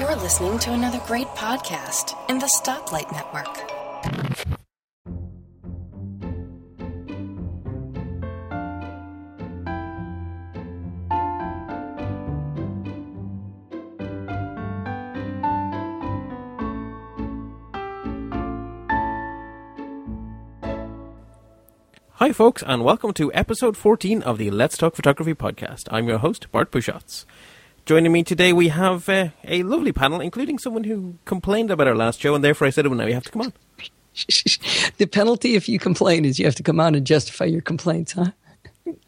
You're listening to another great podcast in the Stoplight Network. Hi, folks, and welcome to episode 14 of the Let's Talk Photography podcast. I'm your host, Bart Busschots. Joining me today, we have uh, a lovely panel, including someone who complained about our last show, and therefore I said, well, now you have to come on. the penalty if you complain is you have to come on and justify your complaints, huh?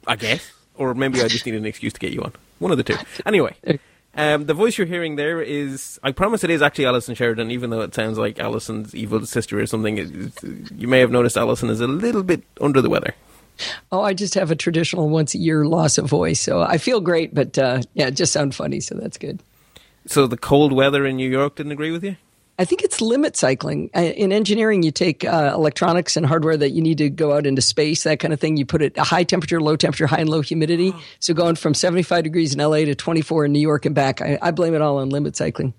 I guess. Or maybe I just need an excuse to get you on. One of the two. Anyway, um, the voice you're hearing there is, I promise it is actually Allison Sheridan, even though it sounds like Allison's evil sister or something. It- it- you may have noticed Allison is a little bit under the weather. Oh, I just have a traditional once a year loss of voice, so I feel great, but uh, yeah, it just sound funny, so that's good. So the cold weather in New York didn't agree with you? I think it's limit cycling. Uh, In engineering, you take uh, electronics and hardware that you need to go out into space, that kind of thing. You put it a high temperature, low temperature, high and low humidity. So going from 75 degrees in LA to 24 in New York and back, I, I blame it all on limit cycling.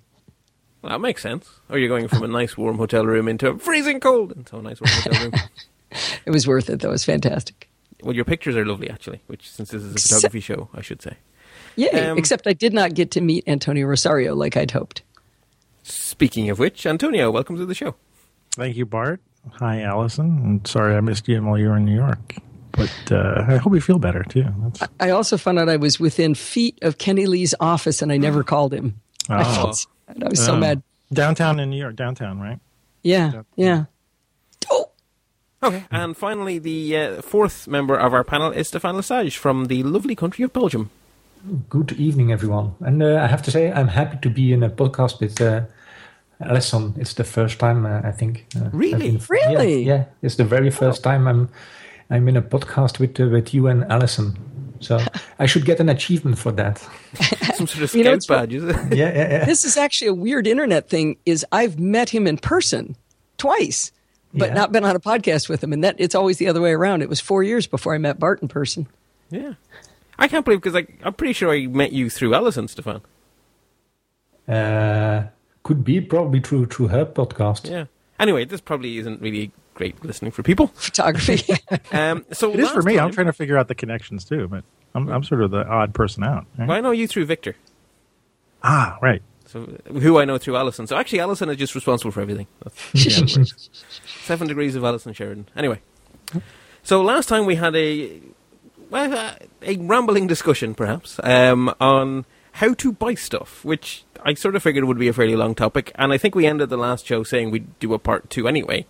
Well, that makes sense. Or you're going from a nice warm hotel room into a freezing cold into a nice warm hotel room. It was worth it, though. It was fantastic. Well, your pictures are lovely, actually. Which, since this is a Except- photography show, I should say. Yay! Um, Except I did not get to meet Antonio Rosario like I'd hoped. Speaking of which, Antonio, welcome to the show. Thank you, Bart. Hi, Allison. I'm sorry I missed you while you were in New York, but uh, I hope you feel better too. That's, I also found out I was within feet of Kenny Lee's office and I never called him. I, Oh. felt, I was so um, mad. Downtown in New York, downtown, right? Yeah, yeah. Oh, Okay, and finally, the uh, fourth member of our panel is Stefaan Lesage from the lovely country of Belgium. Good evening, everyone. And uh, I have to say, I'm happy to be in a podcast with uh, Allison. It's the first time, uh, I think. Uh, Really? been- Really? Yeah, yeah, it's the very first time I'm I'm in a podcast with uh, with you and Allison. So I should get an achievement for that. Some sort of You know, scout it's what- badge, is it? Yeah, yeah, yeah. this is actually a weird internet thing. Is I've met him in person twice, but Yeah. not been on a podcast with him, and that it's always the other way around. It was four years before I met Bart in person. yeah. I can't believe, because like, I'm pretty sure I met you through Allison, Stefaan. Uh, could be probably through through her podcast. Yeah. Anyway, this probably isn't really great listening for people. Photography. Um, so It is for last me. I'm trying to figure out the connections too, but I'm, I'm sort of the odd person out. right? Well, I know you through Victor. Ah, right. So, who I know through Allison. So actually, Allison is just responsible for everything. That's seven degrees of Allison Sheridan. Anyway, so last time we had a well uh, a rambling discussion, perhaps, um, on how to buy stuff, which I sort of figured would be a fairly long topic, and I think we ended the last show saying we'd do a part two anyway.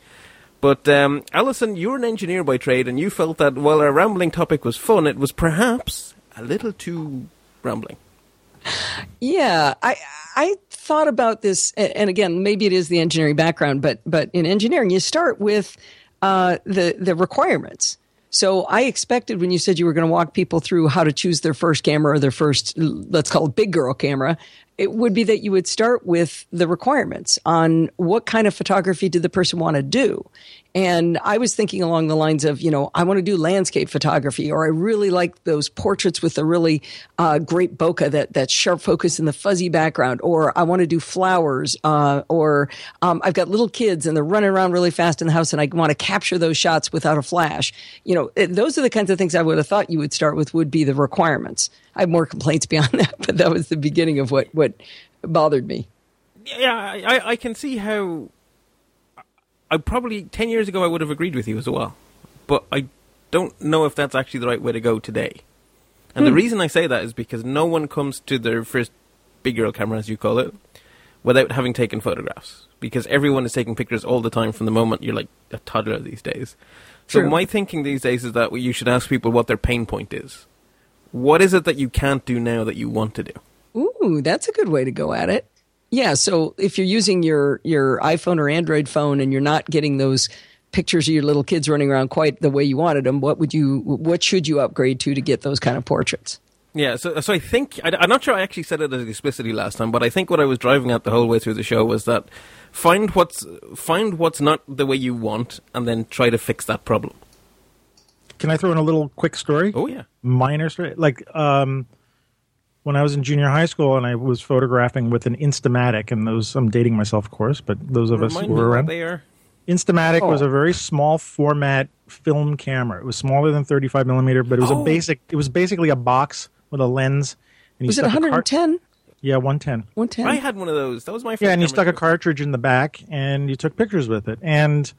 But um, Allison, you're an engineer by trade, and you felt that while our rambling topic was fun, it was perhaps a little too rambling. Yeah, I I thought about this, and again, maybe it is the engineering background, but but in engineering, you start with uh, the the requirements. So I expected when you said you were going to walk people through how to choose their first camera or their first, let's call it big girl camera, it would be that you would start with the requirements on what kind of photography did the person want to do. And I was thinking along the lines of, you know, I want to do landscape photography, or I really like those portraits with the really uh, great bokeh, that that sharp focus in the fuzzy background, or I want to do flowers, uh, or um, I've got little kids and they're running around really fast in the house, and I want to capture those shots without a flash. You know, it, those are the kinds of things I would have thought you would start with. Would be the requirements. I have more complaints beyond that, but that was the beginning of what what bothered me. yeah, I, I- I can see how. I probably ten years ago I would have agreed with you as well, but I don't know if that's actually the right way to go today. And the hmm. reason I say that is because no one comes to their first big girl camera, as you call it, without having taken photographs. Because everyone is taking pictures all the time from the moment you're like a toddler these days. So True. my thinking these days is that you should ask people what their pain point is. What is it that you can't do now that you want to do? Ooh, that's a good way to go at it. Yeah, so if you're using your your iPhone or Android phone and you're not getting those pictures of your little kids running around quite the way you wanted them, what would you what should you upgrade to to get those kind of portraits? Yeah, so so I think I, am not sure I actually said it as explicitly last time, but I think what I was driving at the whole way through the show was that find what's find what's not the way you want, and then try to fix that problem. Can I throw in a little quick story? Oh yeah, minor story like um when I was in junior high school and I was photographing with an Instamatic, and those I'm dating myself, of course, but those of us who were around. they are. Instamatic was Oh. a very small format film camera. It was smaller than 35 millimeter, but it was Oh. a basic. It was basically a box with a lens. And you Was it stuck a 110? yeah, 110. 110? I had one of those. That was my first. Yeah, and you camera stuck a cartridge in the back, and you took pictures with it. And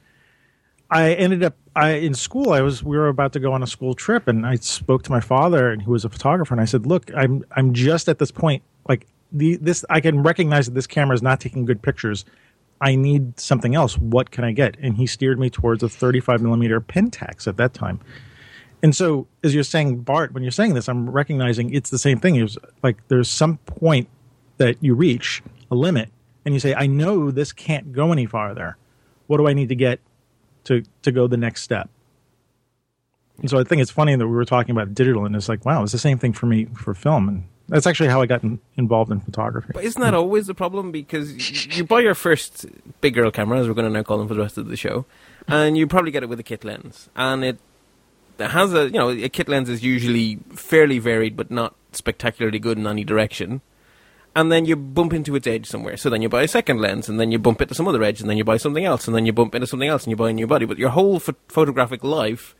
I ended up I in school. I was we were about to go on a school trip, and I spoke to my father, and who was a photographer, and I said, "Look, I'm I'm just at this point. Like the this, I can recognize that this camera is not taking good pictures. I need something else. What can I get?" And he steered me towards a 35 millimeter Pentax at that time. And so, as you're saying, Bart, when you're saying this, I'm recognizing it's the same thing. It was like there's some point that you reach a limit, and you say, "I know this can't go any farther. What do I need to get to to go the next step?" And so I think it's funny that we were talking about digital, and it's like, wow, it's the same thing for me for film, and that's actually how I got in, involved in photography. But isn't that always the problem? Because y- you buy your first big girl camera, as we're going to now call them for the rest of the show, and you probably get it with a kit lens, and it has a you know a kit lens is usually fairly varied, but not spectacularly good in any direction. And then you bump into its edge somewhere. So then you buy a second lens, and then you bump into some other edge, and then you buy something else, and then you bump into something else, and you buy a new body. But your whole ph- photographic life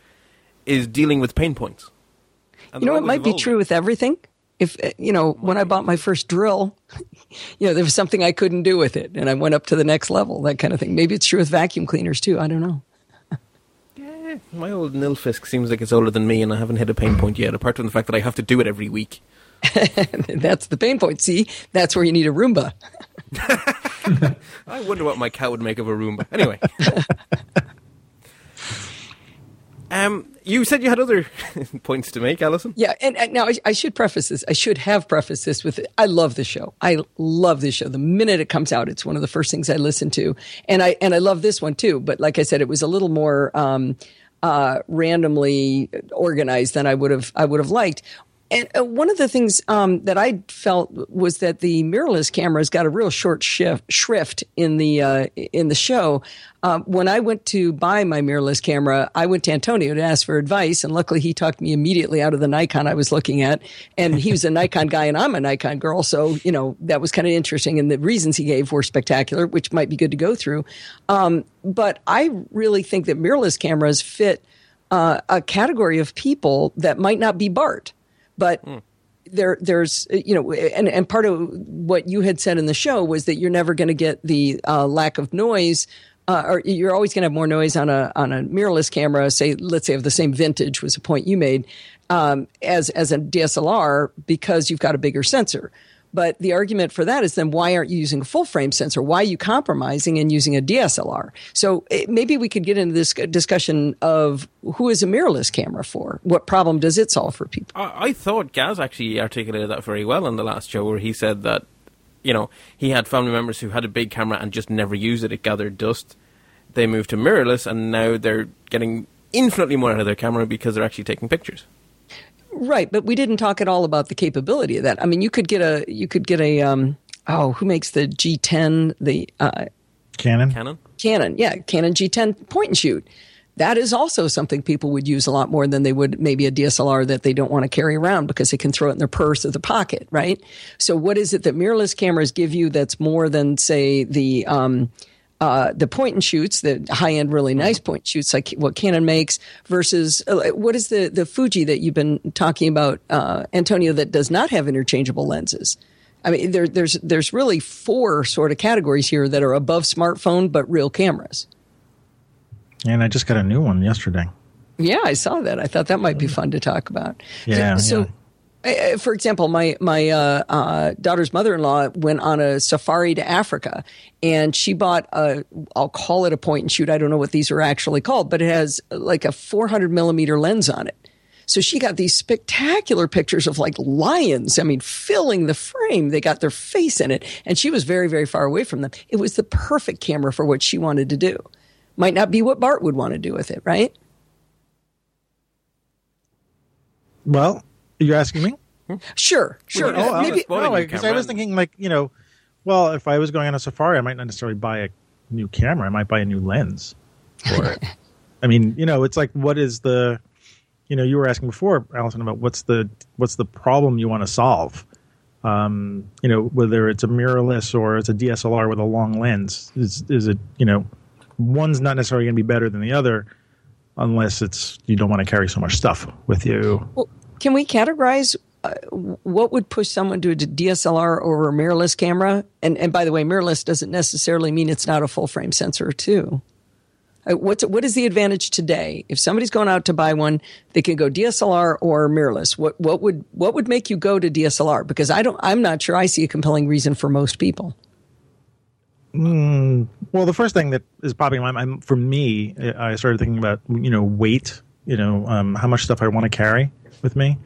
is dealing with pain points. And You know, it might always be true with everything. If uh, you know, when I bought my first drill, you know, there was something I couldn't do with it, and I went up to the next level. That kind of thing. Maybe it's true with vacuum cleaners too. I don't know. yeah, My old Nilfisk seems like it's older than me, and I haven't hit a pain point yet. Apart from the fact that I have to do it every week. That's the pain point. See, that's where you need a Roomba. I wonder what my cat would make of a Roomba. Anyway, um, you said you had other points to make, Allison. Yeah, and, and now I, I should preface this. I should have prefaced this with I love the show. I love this show. The minute it comes out, it's one of the first things I listen to, and I and I love this one too. But like I said, it was a little more um, uh, randomly organized than I would have I would have liked. And uh, one of the things um, that I felt was that the mirrorless cameras got a real short shift, shrift in the uh, in the show. Um, when I went to buy my mirrorless camera, I went to Antonio to ask for advice, and luckily he talked me immediately out of the Nikon I was looking at. And he was a Nikon guy, and I'm a Nikon girl, so you know that was kind of interesting. And the reasons he gave were spectacular, which might be good to go through. Um, but I really think that mirrorless cameras fit uh, a category of people that might not be Bart but there there's you know and and part of what you had said in the show was that you're never going to get the uh, lack of noise uh, or you're always going to have more noise on a on a mirrorless camera say let's say of the same vintage was a point you made um, as as a DSLR because you've got a bigger sensor but the argument for that is then why aren't you using a full frame sensor? Why are you compromising and using a DSLR? So eh, maybe we could get into this discussion of who is a mirrorless camera for? What problem does it solve for people? I, I thought Gaz actually articulated that very well in the last show, where he said that you know he had family members who had a big camera and just never used it; it gathered dust. They moved to mirrorless, and now they're getting infinitely more out of their camera because they're actually taking pictures. Right, but we didn't talk at all about the capability of that. I mean, you could get a you could get a um, oh, who makes the G10 the uh, Canon. Canon. Canon? Yeah, Canon G10 point and shoot. That is also something people would use a lot more than they would maybe a DSLR that they don't want to carry around because they can throw it in their purse or the pocket, right? So, what is it that mirrorless cameras give you that's more than say the um, uh, the point and shoots, the high end, really nice point and shoots like what Canon makes versus uh, what is the, the Fuji that you've been talking about, uh, Antonio, that does not have interchangeable lenses? I mean, there, there's, there's really four sort of categories here that are above smartphone, but real cameras. And I just got a new one yesterday. Yeah, I saw that. I thought that might be fun to talk about. Yeah, So, uh, for example, my my uh, uh, daughter's mother-in-law went on a safari to Africa, and she bought a I'll call it a point and shoot. I don't know what these are actually called, but it has like a 400 millimeter lens on it. So she got these spectacular pictures of like lions. I mean, filling the frame. They got their face in it, and she was very very far away from them. It was the perfect camera for what she wanted to do. Might not be what Bart would want to do with it, right? Well, you're asking me? Sure, sure. Well, Oh, Maybe spoiling no, your because. I was thinking like you know, well, if I was going on a safari, I might not necessarily buy a new camera. I might buy a new lens for it. I mean, you know, it's like what is the, you know, you were asking before, Allison, about what's the what's the problem you want to solve. Um, you know, whether it's a mirrorless or it's a DSLR with a long lens, is is it you know, one's not necessarily going to be better than the other, unless it's you don't want to carry so much stuff with you. Well, can we categorize uh, what would push someone to a DSLR over a mirrorless camera? And and by the way, mirrorless doesn't necessarily mean it's not a full frame sensor too. Uh, what's what is the advantage today? If somebody's going out to buy one, they can go DSLR or mirrorless. What what would what would make you go to DSLR? Because I don't, I'm not sure I see a compelling reason for most people. Mm, well, the first thing that is popping in my mind for me, I started thinking about you know weight, you know um, how much stuff I want to carry with me,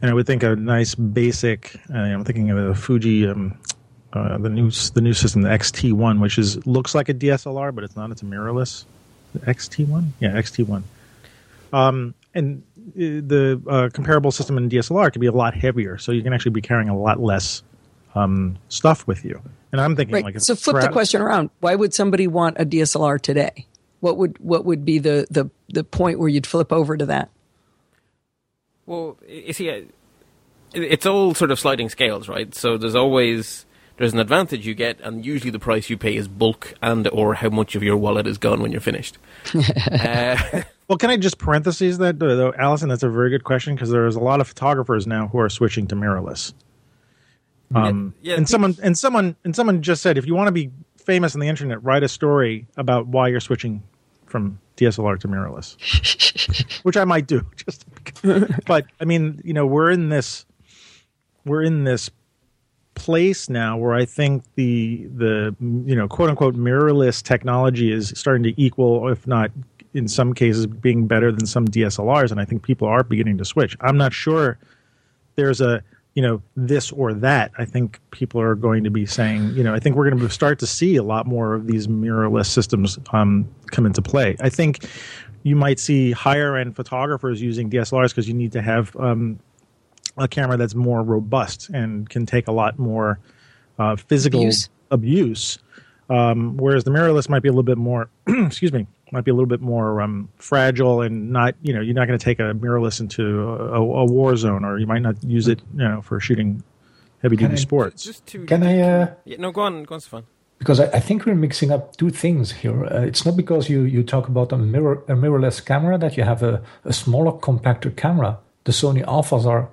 and I would think a nice basic. Uh, I'm thinking of the Fuji, um, uh, the new the new system, the XT1, which is looks like a DSLR, but it's not. It's a mirrorless. The XT1, yeah, XT1. Um, and uh, the uh, comparable system in DSLR could be a lot heavier, so you can actually be carrying a lot less um, stuff with you. And I'm thinking right. like so. Flip the question around. Why would somebody want a DSLR today? What would what would be the the the point where you'd flip over to that? Well, you see, it's all sort of sliding scales, right? So there's always there's an advantage you get, and usually the price you pay is bulk and or how much of your wallet is gone when you're finished. uh, well, can I just parentheses that though, Allison? That's a very good question because there's a lot of photographers now who are switching to mirrorless. Um, yeah, yeah, and someone and someone and someone just said if you want to be famous on the internet, write a story about why you're switching from DSLR to mirrorless, which I might do. Just, but I mean, you know, we're in this, we're in this place now where I think the the you know quote unquote mirrorless technology is starting to equal, if not in some cases, being better than some DSLRs, and I think people are beginning to switch. I'm not sure there's a you know this or that. I think people are going to be saying you know I think we're going to start to see a lot more of these mirrorless systems um, come into play. I think you might see higher end photographers using DSLRs because you need to have um, a camera that's more robust and can take a lot more uh, physical abuse. abuse. Um, whereas the mirrorless might be a little bit more, excuse me, might be a little bit more um, fragile and not, you know, you're not going to take a mirrorless into a, a, war zone, or you might not use it, you know, for shooting heavy duty sports. Just to, can I? Uh, yeah, no, go on, go on, Stefaan. Because I, I, think we're mixing up two things here. Uh, it's not because you, you talk about a mirror a mirrorless camera that you have a, a smaller, compactor camera. The Sony Alphas are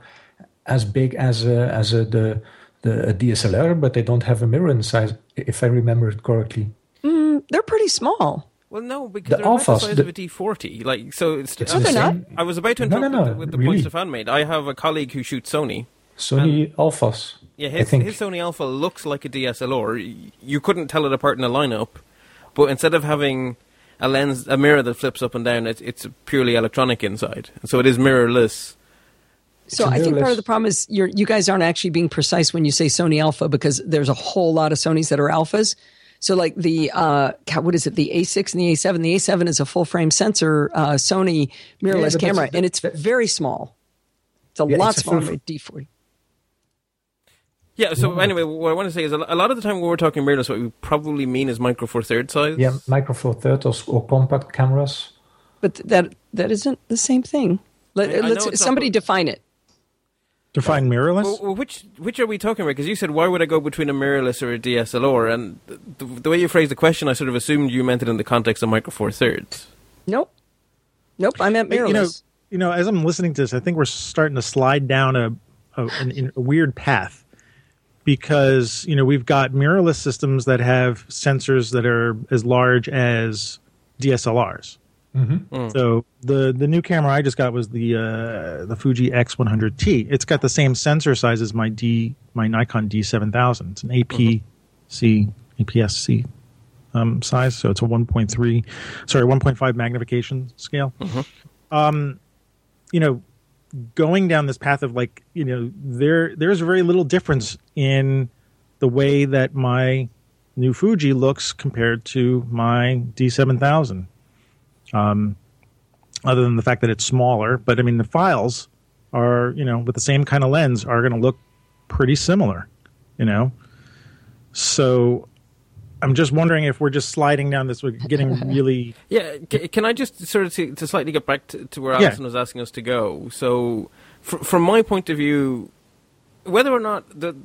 as big as uh, as uh, the the DSLR, but they don't have a mirror inside, if I remember it correctly. Mm, they're pretty small. Well, no, because the they're Alphas, about the size the, of a D40. Like, so it's. it's no, they're not. I was about to interrupt no, no, no, with, with the really? point Stefaan made. I have a colleague who shoots Sony. Sony Alphas. Yeah, his, his Sony Alpha looks like a DSLR. You couldn't tell it apart in a lineup, but instead of having a lens, a mirror that flips up and down, it's, it's purely electronic inside. So it is mirrorless so I think part of the problem is you you guys aren't actually being precise when you say Sony Alpha because there's a whole lot of Sonys that are alphas. So like the uh, what is it? The A6 and the A7. The A7 is a full frame sensor uh, Sony mirrorless yeah, camera, and it's very small. It's a yeah, lot it's smaller than D40. Yeah. So anyway, what I want to say is a lot of the time when we're talking mirrorless, what we probably mean is micro four thirds size. Yeah, micro four thirds or, or compact cameras. But that that isn't the same thing. Let, us somebody not, define it. Define mirrorless. Well, which which are we talking about? Because you said why would I go between a mirrorless or a DSLR, and the, the, way you phrased the question, I sort of assumed you meant it in the context of micro four thirds. Nope, nope. I meant mirrorless. You know, you know, as I'm listening to this, I think we're starting to slide down a a, an, a weird path because you know we've got mirrorless systems that have sensors that are as large as DSLRs. Mm-hmm. Mm. So the the new camera I just got was the uh, the Fuji X100T. It's got the same sensor size as my D my Nikon D7000. It's an APC mm-hmm. APS-C um, size, so it's a 1.3 sorry 1.5 magnification scale. Mm-hmm. Um, you know, going down this path of like you know there there's very little difference in the way that my new Fuji looks compared to my D7000 um, other than the fact that it's smaller. But I mean, the files are, you know, with the same kind of lens are going to look pretty similar, you know? So I'm just wondering if we're just sliding down this, we're getting really. yeah, can I just sort of to, to slightly get back to, to where Allison yeah. was asking us to go? So, fr- from my point of view, whether or not the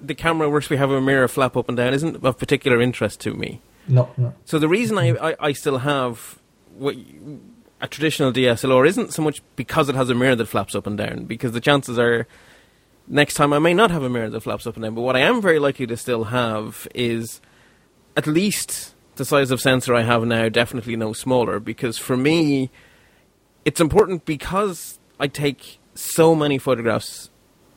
the camera works, we have a mirror flap up and down, isn't of particular interest to me. No, no. So the reason I, I, I still have what a traditional DSLR isn't so much because it has a mirror that flaps up and down, because the chances are next time I may not have a mirror that flaps up and down. But what I am very likely to still have is at least the size of sensor I have now, definitely no smaller, because for me, it's important because I take so many photographs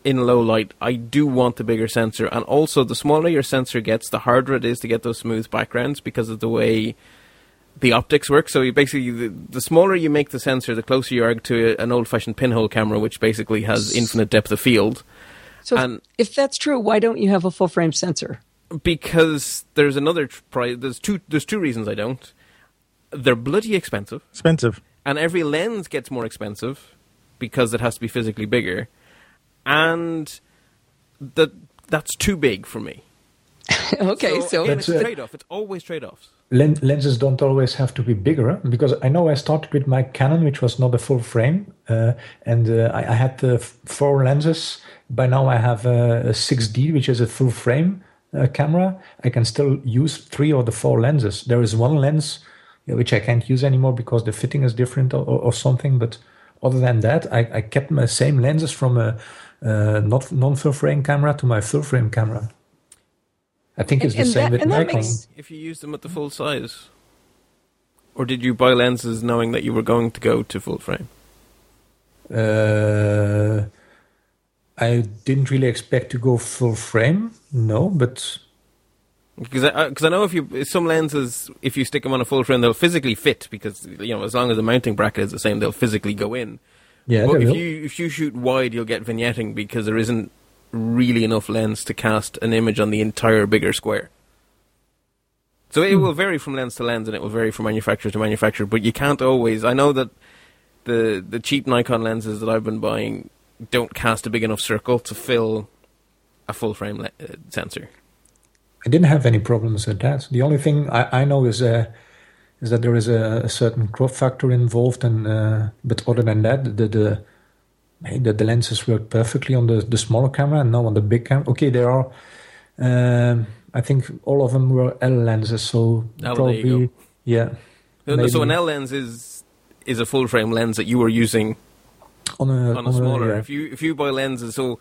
in low light. I do want the bigger sensor, and also the smaller your sensor gets, the harder it is to get those smooth backgrounds because of the way the optics work. So you basically, the, the smaller you make the sensor, the closer you are to a, an old-fashioned pinhole camera, which basically has infinite depth of field. So, And- if that's true, why don't you have a full frame sensor? Because there's another tr- pri- there's two there's two reasons I don't. They're bloody expensive. Expensive. and every lens gets more expensive because it has to be physically bigger, and that that's too big for me. okay, so, again, it's a trade off. It's always trade offs. Len- lenses don't always have to be bigger because I know I started with my Canon, which was not a full frame, uh, and uh, I, I had the f- four lenses. By now, I have a, a 6D, which is a full frame uh, camera. I can still use three or the four lenses. There is one lens which I can't use anymore because the fitting is different or, or, or something. But other than that, I, I kept my same lenses from a uh, not non full frame camera to my full frame camera. I think it's the And- and same that- with Nikon. makes- If you use them at the full size, or did you buy lenses knowing that you were going to go to full frame? Uh, I didn't really expect to go full frame, no, but Because I, uh, because I know if you some lenses, if you stick them on a full frame, they'll physically fit because you know as long as the mounting bracket is the same, they'll physically go in. yeah, but if will. you if you shoot wide, you'll get vignetting because there isn't really enough lens to cast an image on the entire bigger square. So it hmm. will vary from lens to lens, and it will vary from manufacturer to manufacturer. But you can't always. I know that the the cheap Nikon lenses that I've been buying don't cast a big enough circle to fill a full frame le- uh, sensor. I didn't have any problems with that. The only thing I, I know is uh, is that there is a, a certain crop factor involved, and uh, but other than that, the the the, the lenses work perfectly on the the smaller camera and now on the big camera. Okay, there are. Um, I think all of them were L lenses, so you probably yeah. No, So an L lens is is a full frame lens that you were using On a, on a smaller. yeah. If you if you buy lenses, so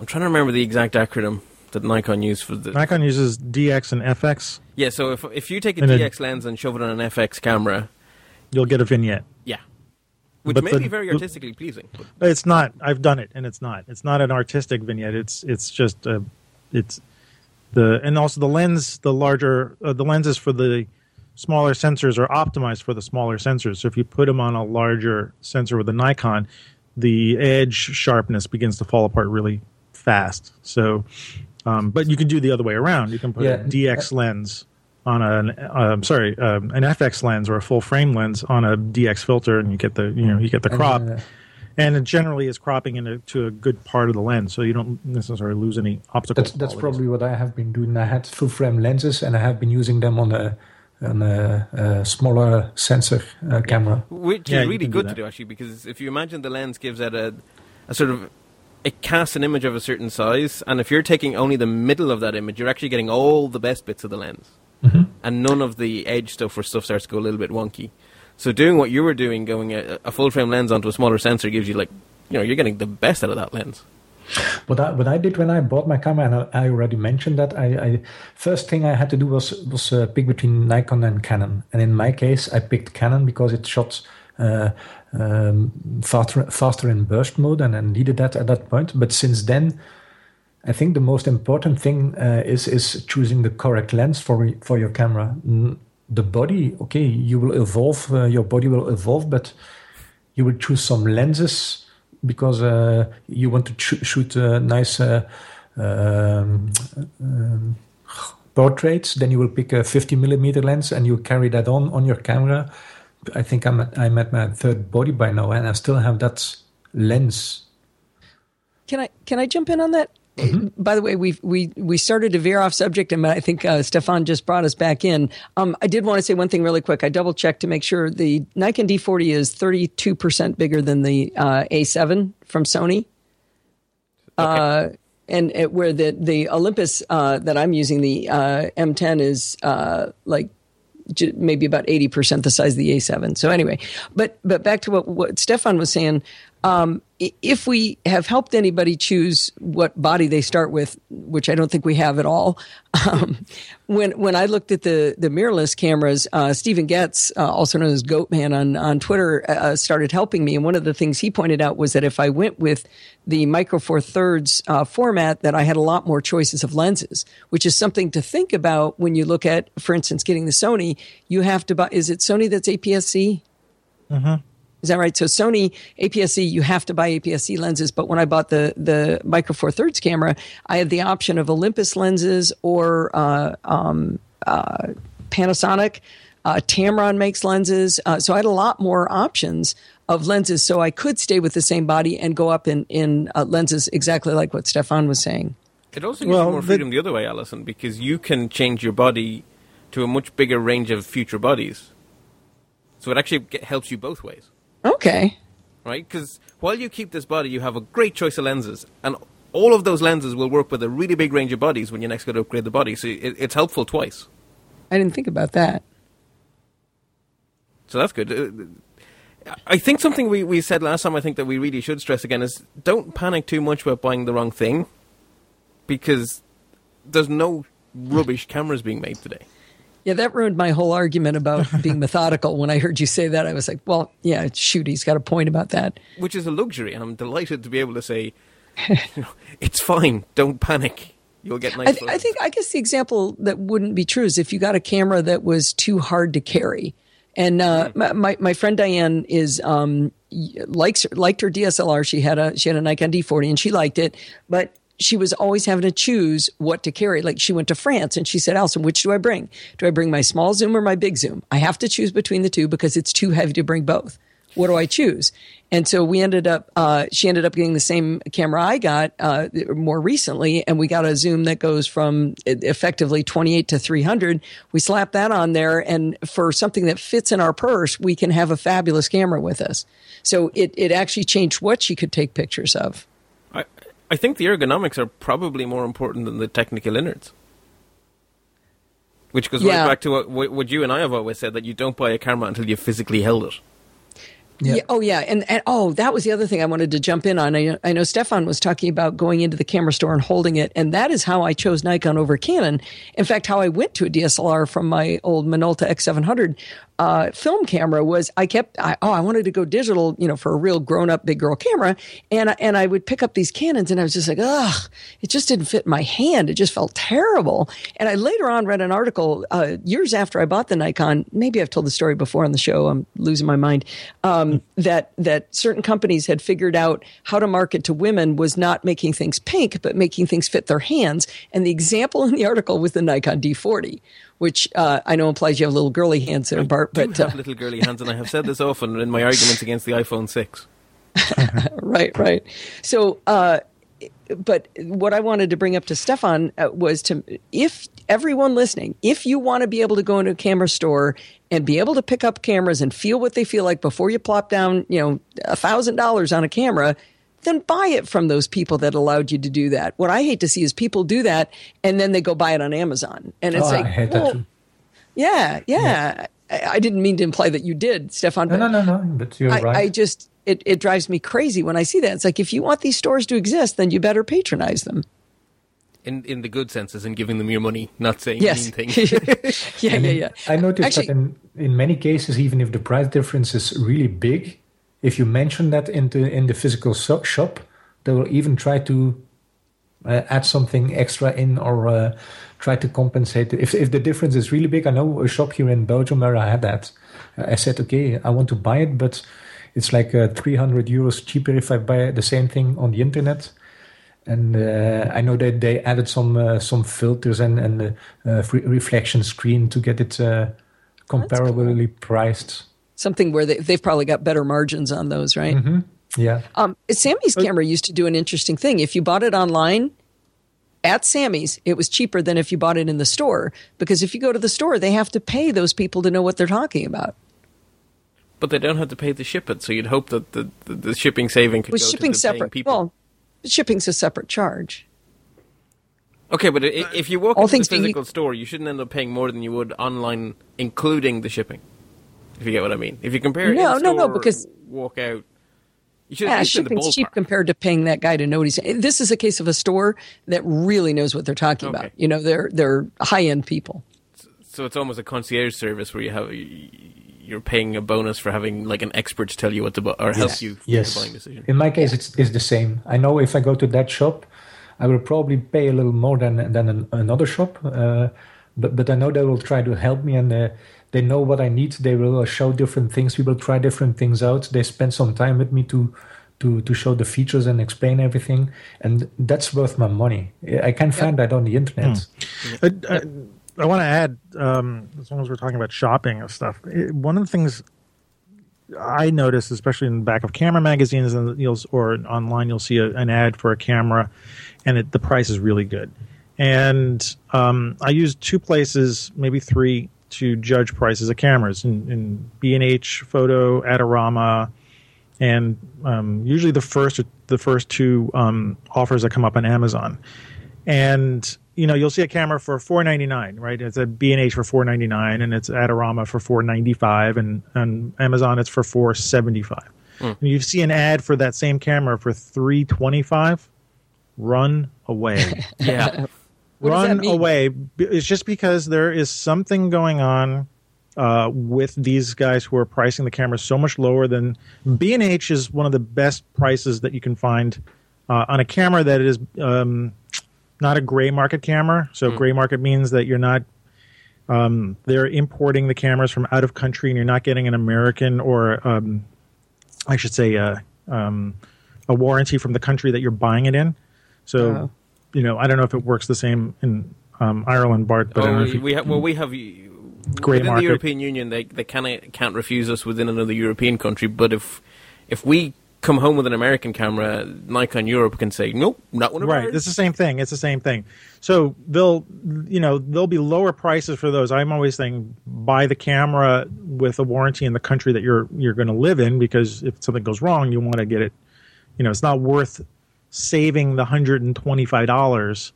I'm trying to remember the exact acronym that Nikon used for the. Nikon uses DX and FX. Yeah, so if if you take a And a- DX lens and shove it on an FX camera, You'll get a vignette. yeah, which But may the- be very artistically pleasing. But But It's not. I've done it, and it's not. It's not an artistic vignette. It's it's just a, it's the and also the lens. The larger uh, the lenses for the smaller sensors are optimized for the smaller sensors. So if you put them on a larger sensor with a Nikon, the edge sharpness begins to fall apart really fast. So, um, but you can do the other way around. You can put Yeah. a DX lens on an um, sorry um, an FX lens or a full frame lens on a DX filter, and you get the you know you get the crop uh, and it generally is cropping into a good part of the lens, so you don't necessarily lose any optical. That's that's probably what I have been doing. I had full frame lenses, and I have been using them on a on a, a smaller sensor uh, camera. which Yeah, is really can do good to do actually, because if you imagine the lens gives out a a sort of it casts an image of a certain size, and if you're taking only the middle of that image, you're actually getting all the best bits of the lens, and none of the edge stuff where stuff starts to go a little bit wonky. So doing what you were doing, going a, a full frame lens onto a smaller sensor, gives you like you know you're getting the best out of that lens. What I what I did when I bought my camera, and I, I already mentioned that, I, I first thing I had to do was was uh, pick between Nikon and Canon, and in my case, I picked Canon because it shot. Uh, um, faster, faster in burst mode, and I needed that at that point. But since then, I think the most important thing uh, is is choosing the correct lens for for your camera. The body, okay, you will evolve. Uh, your body will evolve, but you will choose some lenses because uh, you want to ch- shoot uh, nice uh, um, um, portraits. Then you will pick a 50 millimeter lens and you carry that on on your camera. I think I'm at, I'm at my third body by now, and I still have that lens. Can I can I jump in on that? By the way, we we we started to veer off subject, and I think uh, Stefaan just brought us back in. Um, I did want to say one thing really quick. I double checked to make sure the Nikon D40 is 32 percent bigger than the uh, A7 from Sony. Uh, and it, where the the Olympus uh, that I'm using, the uh, M10 is uh, like j- maybe about eighty percent the size of the A7. So anyway, but but back to what what Stefaan was saying. Um, if we have helped anybody choose what body they start with, which I don't think we have at all, um, when when I looked at the the mirrorless cameras, uh, Stephen Getz, uh, also known as Goatman on on Twitter, uh, started helping me. And one of the things he pointed out was that if I went with the Micro Four Thirds uh, format, that I had a lot more choices of lenses, which is something to think about when you look at, for instance, getting the Sony. You have to buy. Is it Sony that's APS-C? Is that right? So Sony APS-C, you have to buy APS-C lenses. But when I bought the the Micro Four Thirds camera, I had the option of Olympus lenses or uh, um, uh, Panasonic. Uh, Tamron makes lenses, uh, so I had a lot more options of lenses. So I could stay with the same body and go up in in uh, lenses exactly like what Stefaan was saying. It also gives Well, you more the- freedom the other way, Allison, because you can change your body to a much bigger range of future bodies. So it actually helps you both ways, Okay. right? Because while you keep this body, you have a great choice of lenses, and all of those lenses will work with a really big range of bodies when you next go to upgrade the body. So it, it's helpful twice. I didn't think about that. So that's good. Uh, I think something we, we said last time, I think that we really should stress again is don't panic too much about buying the wrong thing because there's no rubbish cameras being made today. Yeah, that ruined my whole argument about being methodical. When I heard you say that, I was like, well, yeah, shoot, he's got a point about that. which is a luxury, and I'm delighted to be able to say, you know, it's fine. Don't panic. You'll get nice. I, th- I think, I guess the example that wouldn't be true is if you got a camera that was too hard to carry. And uh, my, my my friend Diane is um likes liked her DSLR. She had a she had a Nikon D40 and she liked it, but she was always having to choose what to carry. Like she went to France and she said, Allison, which do I bring? Do I bring my small zoom or my big zoom? I have to choose between the two because it's too heavy to bring both. What do I choose? And so we ended up, uh, she ended up getting the same camera I got uh, more recently, and we got a zoom that goes from e- effectively 28 to 300. We slapped that on there, and for something that fits in our purse, we can have a fabulous camera with us. So it, it actually changed what she could take pictures of. I, think the ergonomics are probably more important than the technical innards. Which goes Yeah. right back to what, what what you and I have always said that you don't buy a camera until you've physically held it. Yeah. Oh, yeah. And, and oh, that was the other thing I wanted to jump in on. I, I know Stefaan was talking about going into the camera store and holding it, and that is how I chose Nikon over Canon. In fact, how I went to a DSLR from my old Minolta X700 uh, film camera was I kept I, oh I wanted to go digital, you know, for a real grown up big girl camera, and and I would pick up these Canons, and I was just like, ugh, it just didn't fit my hand. It just felt terrible. And I later on read an article uh, years after I bought the Nikon. Maybe I've told the story before on the show. I'm losing my mind. Um, that that certain companies had figured out how to market to women was not making things pink, but making things fit their hands. And the example in the article was the Nikon D40, which uh, I know implies you have little girly hands there, Bart. I But do uh, little girly hands, and I have said this often in my arguments against the iPhone 6. right, right. So, uh, but what I wanted to bring up to Stefaan uh, was to if everyone listening, if you want to be able to go into a camera store and be able to pick up cameras and feel what they feel like before you plop down, you know, a thousand dollars on a camera, then buy it from those people that allowed you to do that. What I hate to see is people do that and then they go buy it on Amazon, and it's Oh, like, I hate well, that too. yeah, yeah. I, I didn't mean to imply that you did, Stefaan. No, no, no, no. But you're I, right. I just it, it drives me crazy when I see that. It's like if you want these stores to exist, then you better patronize them. In, in the good senses, and giving them your money, not saying Yes. mean things. yeah, yeah, yeah. I noticed Actually- that in, in many cases, even if the price difference is really big, if you mention that into in the physical so- shop, they will even try to uh, add something extra in or uh, try to compensate. If if the difference is really big, I know a shop here in Belgium where I had that. Uh, I said, okay, I want to buy it, but it's like uh, 300 euros cheaper if I buy the same thing on the internet. And uh, I know that they added some uh, some filters and and reflection screen to get it uh, comparably priced. Something where they, they've probably got better margins on those, right? Yeah, Um, Samy's camera used to do an interesting thing. If you bought it online at Samy's, it was cheaper than if you bought it in the store because if you go to the store, they have to pay those people to know what they're talking about. But they don't have to pay to ship it, so you'd hope that the, the, the shipping saving could Was go shipping to the separate? people. Well, shipping's a separate charge. Okay, but if you walk All into the things being physical store, you shouldn't end up paying more than you would online, including the shipping. If you get what I mean. If you compare No, no, no, because- walk out, you should Yeah, at least in the shipping's cheap compared to paying that guy to know what he's. This is a case of a store that really knows what they're talking Okay. about. You know, they're they're high end people. So it's almost a concierge service where you have you're paying a bonus for having like an expert to tell you what to buy or help you with Yes. buying decision. In my case, it's, it's the same. I know if I go to that shop, I will probably pay a little more than than an, another shop. Uh, but but I know they will try to help me and uh, they know what I need. They will uh, show different things. We will try different things out. They spend some time with me to to to show the features and explain everything, and that's worth my money. I can find that on the internet. I, I, I want to add, um, as long as we're talking about shopping and stuff, it, one of the things I notice, especially in the back of camera magazines and you'll, or online, you'll see a, an ad for a camera, and it, the price is really good. And um, I use two places, maybe three, to judge prices of cameras in, in B&H, Photo, Adorama, and um, usually the first the first two um, offers that come up on Amazon. And you know, you'll see a camera for four ninety nine, right? It's a B and H for four ninety nine, and it's Adorama for four ninety five, and on Amazon it's for four seventy five. And you see an ad for that same camera for three twenty five. Run away Yeah. What does that run away. It's just because there is something going on uh, with these guys who are pricing the cameras so much lower than B and H is one of the best prices that you can find uh, on a camera that is um, not a gray market camera. So gray market means that you're not. Um, they're importing the cameras from out of country, and you're not getting an American or um, I should say uh, um, a warranty from the country that you're buying it in. So, Oh. you know, I don't know if it works the same in um, Ireland, Bart, but I don't oh, know we, we have, well, we have Grey within market. the European Union. They they can't can't refuse us within another European country. But if if we come home with an American camera, Nikon Europe can say nope, not one of them. right, ours. it's the same thing. It's the same thing. So they'll, you know, there'll be lower prices for those. I'm always saying buy the camera with a warranty in the country that you're you're going to live in because if something goes wrong, you want to get it. You know, it's not worth saving the hundred and twenty five dollars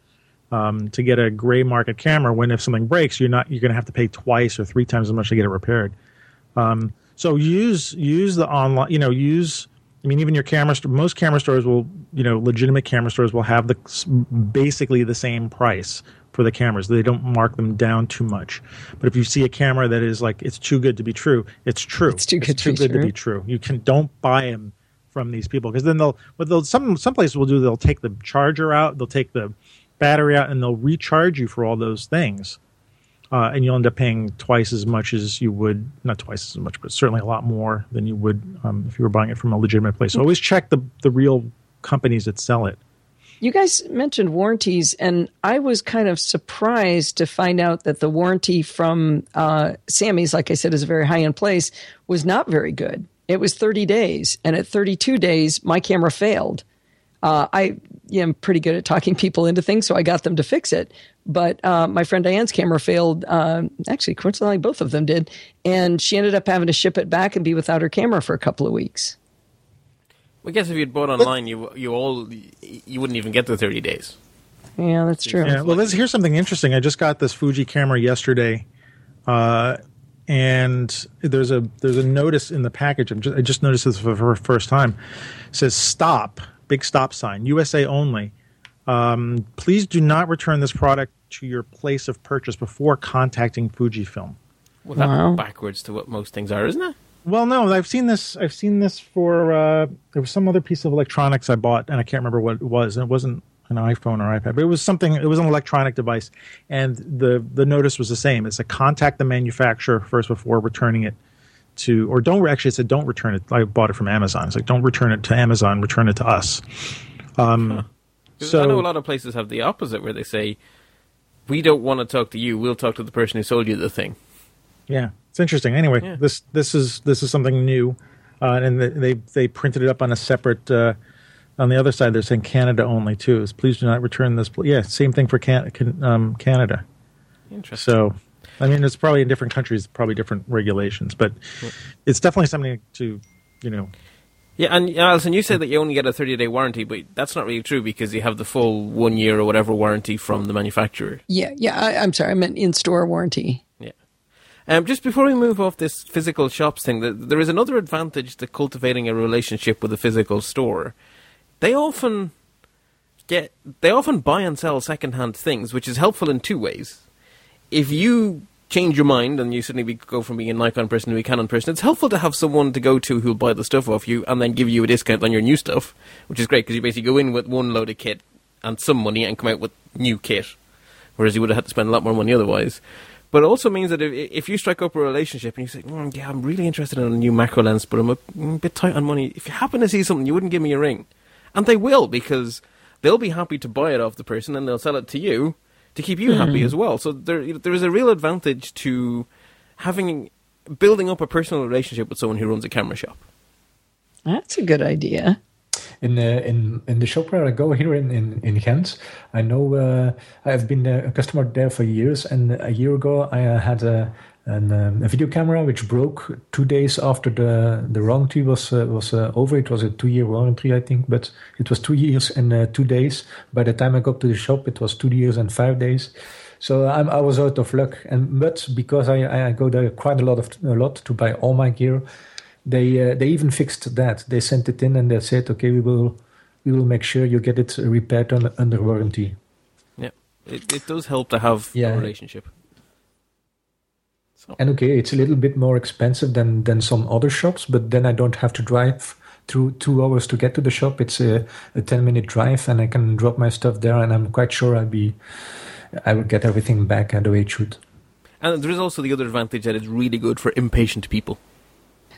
um, to get a gray market camera when if something breaks, you're not you're going to have to pay twice or three times as much to get it repaired. Um, so use use the online, you know, use. I mean, even your camera, st- most camera stores will, you know, legitimate camera stores will have the basically the same price for the cameras. They don't mark them down too much. But if you see a camera that is like it's too good to be true, it's true. It's too good to be to be true. You can don't buy them from these people because then they'll what they'll some some places will do they'll take the charger out, they'll take the battery out, and they'll recharge you for all those things. Uh, and you'll end up paying twice as much as you would, not twice as much, but certainly a lot more than you would um, if you were buying it from a legitimate place. So always check the, the real companies that sell it. You guys mentioned warranties, and I was kind of surprised to find out that the warranty from uh, Samy's, like I said, is a very high end place, was not very good. It was 30 days, and at 32 days, my camera failed. Uh, I am pretty good at talking people into things, so I got them to fix it. But uh, my friend Diane's camera failed. Um, actually, coincidentally, both of them did, and she ended up having to ship it back and be without her camera for a couple of weeks. I guess if you'd bought online, you you all you wouldn't even get the thirty days. Yeah, that's true. Yeah, well, this, here's something interesting. I just got this Fuji camera yesterday, uh, and there's a there's a notice in the package. I'm just, I just noticed this for the first time. It says "Stop," big stop sign, USA only. Um, please do not return this product to your place of purchase before contacting Fujifilm. Well, that's Wow. backwards to what most things are, isn't it? Well, no, I've seen this. I've seen this for uh, there was some other piece of electronics I bought, and I can't remember what it was. And it wasn't an iPhone or iPad, but it was something. It was an electronic device, and the the notice was the same. It's a contact the manufacturer first before returning it to, or don't actually. It said don't return it. I bought it from Amazon. It's like don't return it to Amazon. Return it to us. Um, 'Cause so I know a lot of places have the opposite, where they say, "We don't want to talk to you. We'll talk to the person who sold you the thing." Yeah, it's interesting. Anyway, Yeah. this this is this is something new, uh, and they they printed it up on a separate. Uh, on the other side, they're saying Canada only too. Is please do not return this. pl-" Yeah, same thing for can, can, um, Canada. Interesting. So, I mean, it's probably in different countries, probably different regulations, but it's definitely something to you know. Yeah, and Allison, you said that you only get a 30 day warranty, but that's not really true because you have the full one year or whatever warranty from the manufacturer. Yeah, yeah. I, I'm sorry, I meant in store warranty. Yeah. Um, just before we move off this physical shops thing, th- there is another advantage to cultivating a relationship with a physical store. They often get, they often buy and sell second-hand things, which is helpful in two ways. If you change your mind and you suddenly go from being a Nikon person to a Canon person, it's helpful to have someone to go to who'll buy the stuff off you and then give you a discount on your new stuff, which is great because you basically go in with one load of kit and some money and come out with new kit, whereas you would have had to spend a lot more money otherwise. But it also means that if, if you strike up a relationship and you say, mm, "Yeah, I'm really interested in a new macro lens, but I'm a, mm, bit tight on money," if you happen to see something, you wouldn't give me a ring, and they will because they'll be happy to buy it off the person and they'll sell it to you to keep you happy as well. So there there is a real advantage to having building up a personal relationship with someone who runs a camera shop. That's a good idea. in the in in the shop where I go here in in, in Ghent. I know uh, I've been a customer there for years, and a year ago I uh, had a an, um, a video camera which broke two days after the the warranty was uh, was uh, over. It was a two year warranty, I think, but it was two years and uh, two days. By the time I got to the shop, it was two years and five days. So I'm, I was out of luck, and but because I, I go there quite a lot of a lot to buy all my gear, they uh, they even fixed that. They sent it in and they said, okay, we will we will make sure you get it repaired under, under warranty. Yeah, it it does help to have Yeah. a relationship. So And okay, it's a little bit more expensive than than some other shops, but then I don't have to drive through two hours to get to the shop. It's a, a ten minute drive, and I can drop my stuff there, and I'm quite sure I'll be I will get everything back the way it should. And there is also the other advantage that it's really good for impatient people.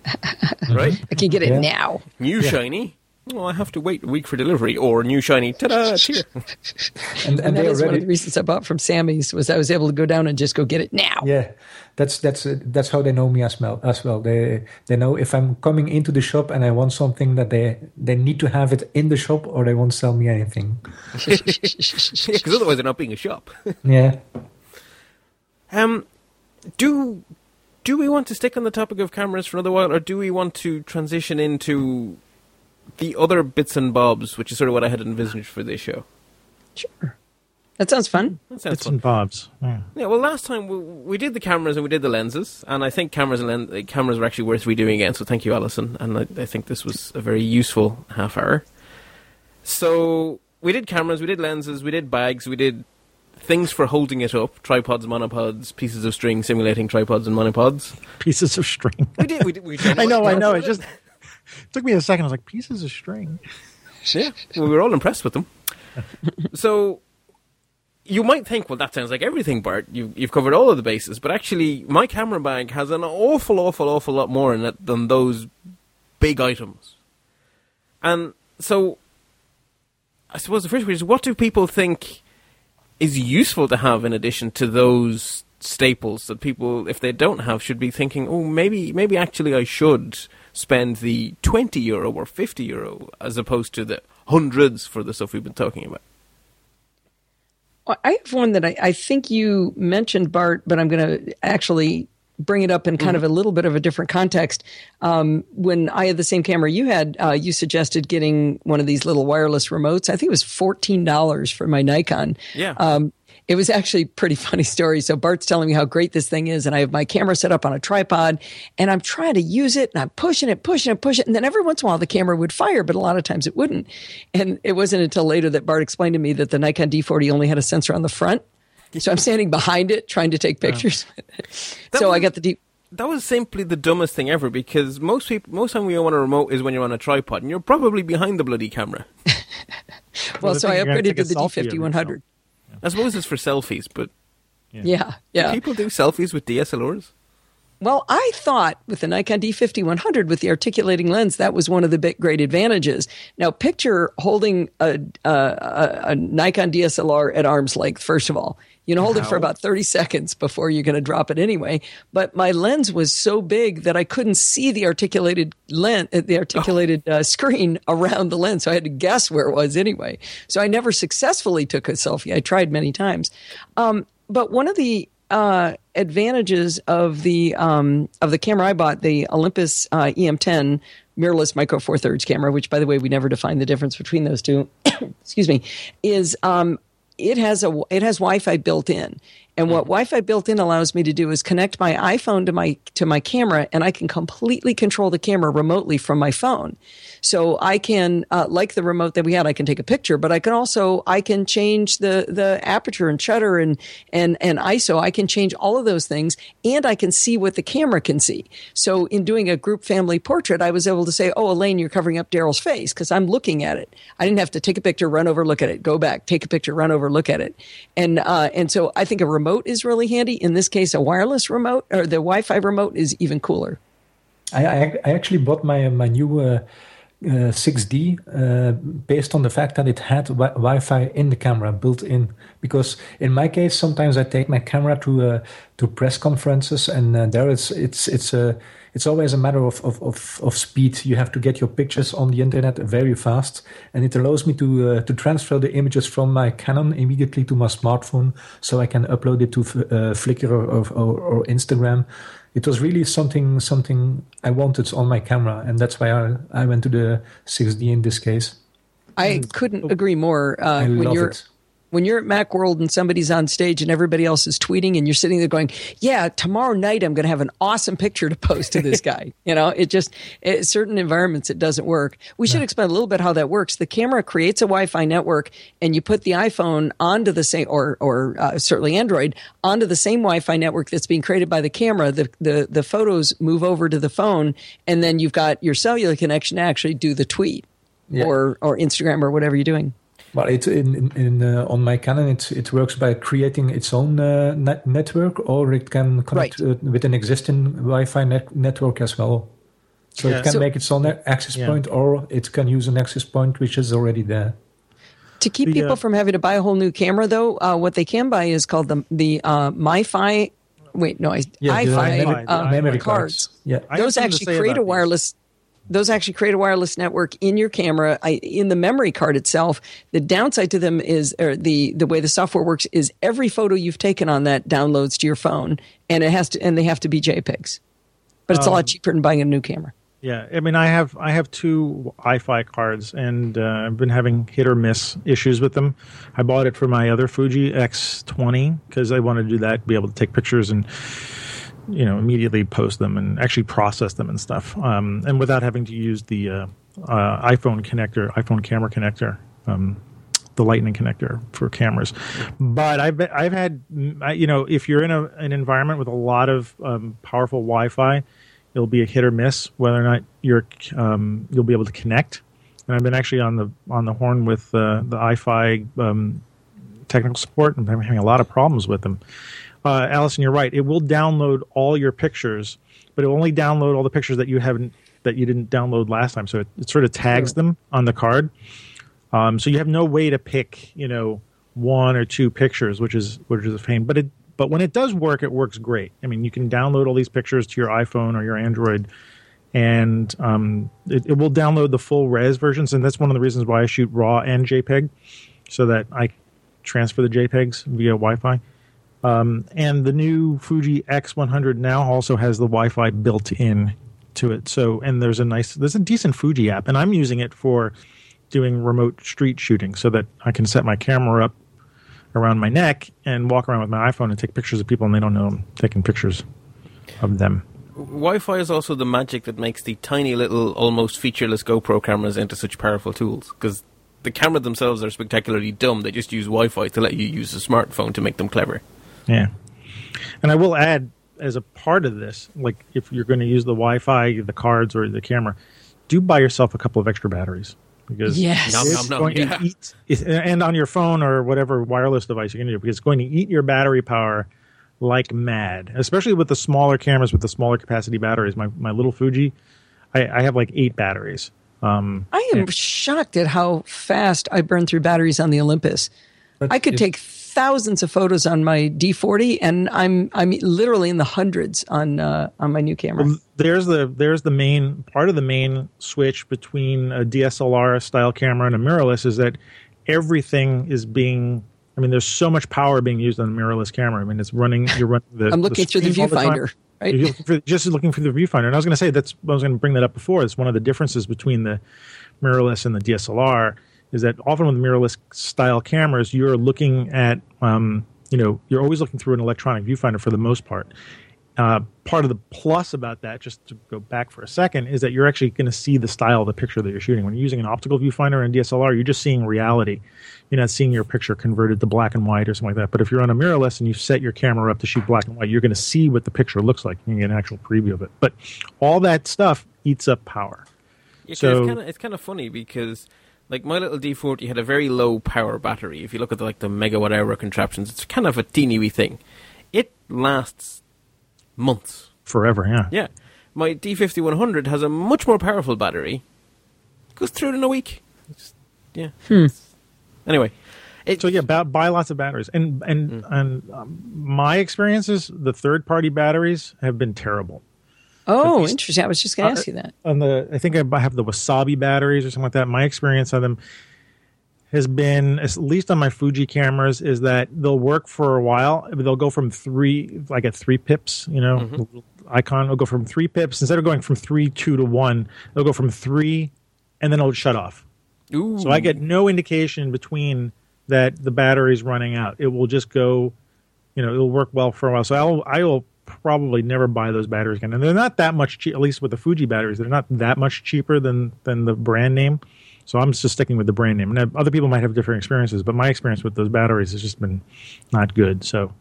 right? I can get it Yeah. now. New shiny. Oh, I have to wait a week for delivery. Or a new shiny. Ta-da! It's here. And, And and that they one of the reasons I bought from Samy's was I was able to go down and just go get it now. Yeah, that's that's uh, that's how they know me as well. As well, they they know if I'm coming into the shop and I want something that they they need to have it in the shop or they won't sell me anything. Because otherwise they're not being a shop. Yeah, Um, do do we want to stick on the topic of cameras for another while, or do we want to transition into the other bits and bobs, which is sort of what I had envisaged for this show? Sure. That sounds fun. That sounds Bits fun. and bobs. Yeah. Yeah, well, last time we, we did the cameras and we did the lenses, and I think cameras and len- uh, cameras were actually worth redoing again. So thank you, Allison, and I, I think this was a very useful half hour. So we did cameras, we did lenses, we did bags, we did things for holding it up: tripods, monopods, pieces of string simulating tripods and monopods. Pieces of string. We did. We did. We did I know, I know. It just took me a second. I was like, pieces of string. Yeah, well, we were all impressed with them. so you might think, well, that sounds like everything, Bart. You, you've covered all of the bases, but actually, my camera bag has an awful, awful, awful lot more in it than those big items. And so, I suppose the first question is, what do people think is useful to have in addition to those staples that people, if they don't have, should be thinking, oh, maybe, maybe actually I should spend the 20 euro or 50 euro as opposed to the hundreds for the stuff we've been talking about. Well, I have one that I, I think you mentioned, Bart, but I'm going to actually bring it up in kind of a little bit of a different context. Um, when I had the same camera you had, uh, you suggested getting one of these little wireless remotes. I think it was $14 for my Nikon. Yeah. Um, it was actually a pretty funny story. So Bart's telling me how great this thing is, and I have my camera set up on a tripod, and I'm trying to use it, and I'm pushing it, pushing it, pushing it, and then every once in a while the camera would fire, but a lot of times it wouldn't. And it wasn't until later that Bart explained to me that the Nikon D40 only had a sensor on the front. So I'm standing behind it trying to take pictures. so I got the D. That was simply the dumbest thing ever because most people, most time we want a remote is when you're on a tripod and you're probably behind the bloody camera. Well, the so I you're upgraded to the selfie of D50 I suppose it's for selfies, but Yeah, yeah. people do selfies with DSLRs. Well, I thought with the Nikon D5100 with the articulating lens, that was one of the big, great advantages. Now, picture holding a, a, a, a Nikon DSLR at arm's length. First of all, you know, hold it for about 30 seconds before you're going to drop it anyway. But my lens was so big that I couldn't see the articulated lens, the articulated uh, screen around the lens. So I had to guess where it was anyway. So I never successfully took a selfie. I tried many times. Um, but one of the uh, advantages of the um, of the camera I bought, the Olympus uh, EM10 mirrorless micro four thirds camera, which by the way we never defined the difference between those two. excuse me, is um, it has a it has Wi-Fi built in, and what Wi-Fi built in allows me to do is connect my iPhone to my to my camera, and I can completely control the camera remotely from my phone. So I can, uh, like the remote that we had, I can take a picture, but I can also I can change the the aperture and shutter and and and ISO. I can change all of those things, and I can see what the camera can see. So in doing a group family portrait, I was able to say, "Oh, Elaine, you're covering up Daryl's face," because I'm looking at it. I didn't have to take a picture, run over, look at it, go back, take a picture, run over, look at it, and uh, and so I think a remote is really handy. In this case, a wireless remote or the Wi-Fi remote is even cooler. I, I, I actually bought my my new uh, uh, 6D uh, based on the fact that it had wi- Wi-Fi in the camera built in. Because in my case, sometimes I take my camera to uh, to press conferences, and uh, there it's it's it's a it's always a matter of, of, of, of, speed. You have to get your pictures on the internet very fast, and it allows me to uh, to transfer the images from my Canon immediately to my smartphone, so I can upload it to uh, Flickr or, or, or, Instagram. It was really something something I wanted on my camera, and that's why I, I went to the 6D in this case. I couldn't agree more. Uh, when you're it when you're at Macworld and somebody's on stage and everybody else is tweeting and you're sitting there going, "Yeah, tomorrow night I'm going to have an awesome picture to post to this guy." you know, it just it, certain environments it doesn't work. We should explain a little bit how that works. The camera creates a Wi-Fi network, and you put the iPhone onto the same, or or uh, certainly Android onto the same Wi-Fi network that's being created by the camera. The the the photos move over to the phone, and then you've got your cellular connection to actually do the tweet. Yeah. Or, or Instagram or whatever you're doing. Well, it in, in uh, on my Canon it it works by creating its own uh, net network, or it can connect right. uh, with an existing Wi-Fi net network as well. So yeah. it can so, make its own access yeah. point, or it can use an access point which is already there. To keep the, people uh, from having to buy a whole new camera, though, uh, what they can buy is called the the uh, MiFi. Wait, no, I, yeah, Eye-Fi, uh, memory cards. cards. Yeah, those actually create a wireless those actually create a wireless network in your camera I, in the memory card itself. The downside to them is or the the way the software works is every photo you've taken on that downloads to your phone and it has to and they have to be jpegs. But it's um, a lot um, cheaper than buying a new camera. Yeah i mean i have i have two Eye-Fi cards and uh, i've been having hit or miss issues with them. I bought it for my other fuji x20 because i wanted to do that be able to take pictures and you know immediately post them and actually process them and stuff um, and without having to use the uh, uh, iphone connector iphone camera connector um, the lightning connector for cameras. But i've i've had you know if you're in a, an environment with a lot of um, powerful wi-fi it'll be a hit or miss whether or not you're um, you'll be able to connect. And i've been actually on the on the horn with uh, the Eye-Fi um, technical support and i'm having a lot of problems with them uh, Allison, you're right. It will download all your pictures, but it will only download all the pictures that you haven't that you didn't download last time. So it, it sort of tags sure. them on the card. Um, so you have no way to pick, you know, one or two pictures, which is which is a pain. But it but when it does work, it works great. I mean, you can download all these pictures to your iPhone or your Android, and um, it, it will download the full res versions. And that's one of the reasons why I shoot RAW and JPEG, so that I transfer the JPEGs via Wi-Fi. Um, and the new Fuji X100 now also has the Wi-Fi built in to it. So, and there's a nice, there's a decent Fuji app, and I'm using it for doing remote street shooting so that I can set my camera up around my neck and walk around with my iPhone and take pictures of people, and they don't know I'm taking pictures of them. Wi-Fi is also the magic that makes the tiny little, almost featureless GoPro cameras into such powerful tools because the camera themselves are spectacularly dumb. They just use Wi-Fi to let you use a smartphone to make them clever. Yeah. And I will add, as a part of this, like if you're going to use the Wi-Fi, the cards, or the camera, do buy yourself a couple of extra batteries because yes. it's nom, nom, going yeah. to eat, and on your phone or whatever wireless device you're going to do, because it's going to eat your battery power like mad. Especially with the smaller cameras with the smaller capacity batteries. My my little Fuji, I, I have like eight batteries. Um, I am and, shocked at how fast I burn through batteries on the Olympus. I could take thousands of photos on my D40, and I'm I'm literally in the hundreds on uh, on my new camera. Well, there's the there's the main part of the main switch between a DSLR style camera and a mirrorless is that everything is being I mean, there's so much power being used on a mirrorless camera. I mean, it's running. You're running the. I'm looking through the all time. viewfinder. Right? You're looking for, just looking for the viewfinder, and I was going to say that's I was going to bring that up before. It's one of the differences between the mirrorless and the DSLR is that often with mirrorless style cameras, you're looking at um, you know you're always looking through an electronic viewfinder for the most part. Uh, part of the plus about that, just to go back for a second, is that you're actually going to see the style of the picture that you're shooting. When you're using an optical viewfinder and DSLR, you're just seeing reality. You're not seeing your picture converted to black and white or something like that. But if you're on a mirrorless and you set your camera up to shoot black and white, you're going to see what the picture looks like. You can get an actual preview of it. But all that stuff eats up power. Yeah, So- it's kind of it's kind of funny because like my little D40 had a very low power battery. If you look at the, like the megawatt hour contraptions, it's kind of a teeny wee thing. It lasts months. Forever, yeah. Yeah, my D5100 has a much more powerful battery. Goes through it in a week. It's, yeah. Anyway, it, So yeah, ba- buy lots of batteries, and and and um, my experiences, the third party batteries have been terrible. Oh, interesting. I was just going to Uh, ask you that. On the, I think I have the Wasabi batteries or something like that. My experience of them has been, at least on my Fuji cameras, is that they'll work for a while. They'll go from three, like at three pips, you know, the little icon will go from three pips instead of going from three two to one. They'll go from three, and then it'll shut off. ooh, So I get no indication between that the battery's running out. It will just go, you know, it'll work well for a while. So I'll I will probably never buy those batteries again. And they're not that much cheap. At least with the Fuji batteries, they're not that much cheaper than than the brand name. So I'm just sticking with the brand name. And other people might have different experiences, but my experience with those batteries has just been not good. So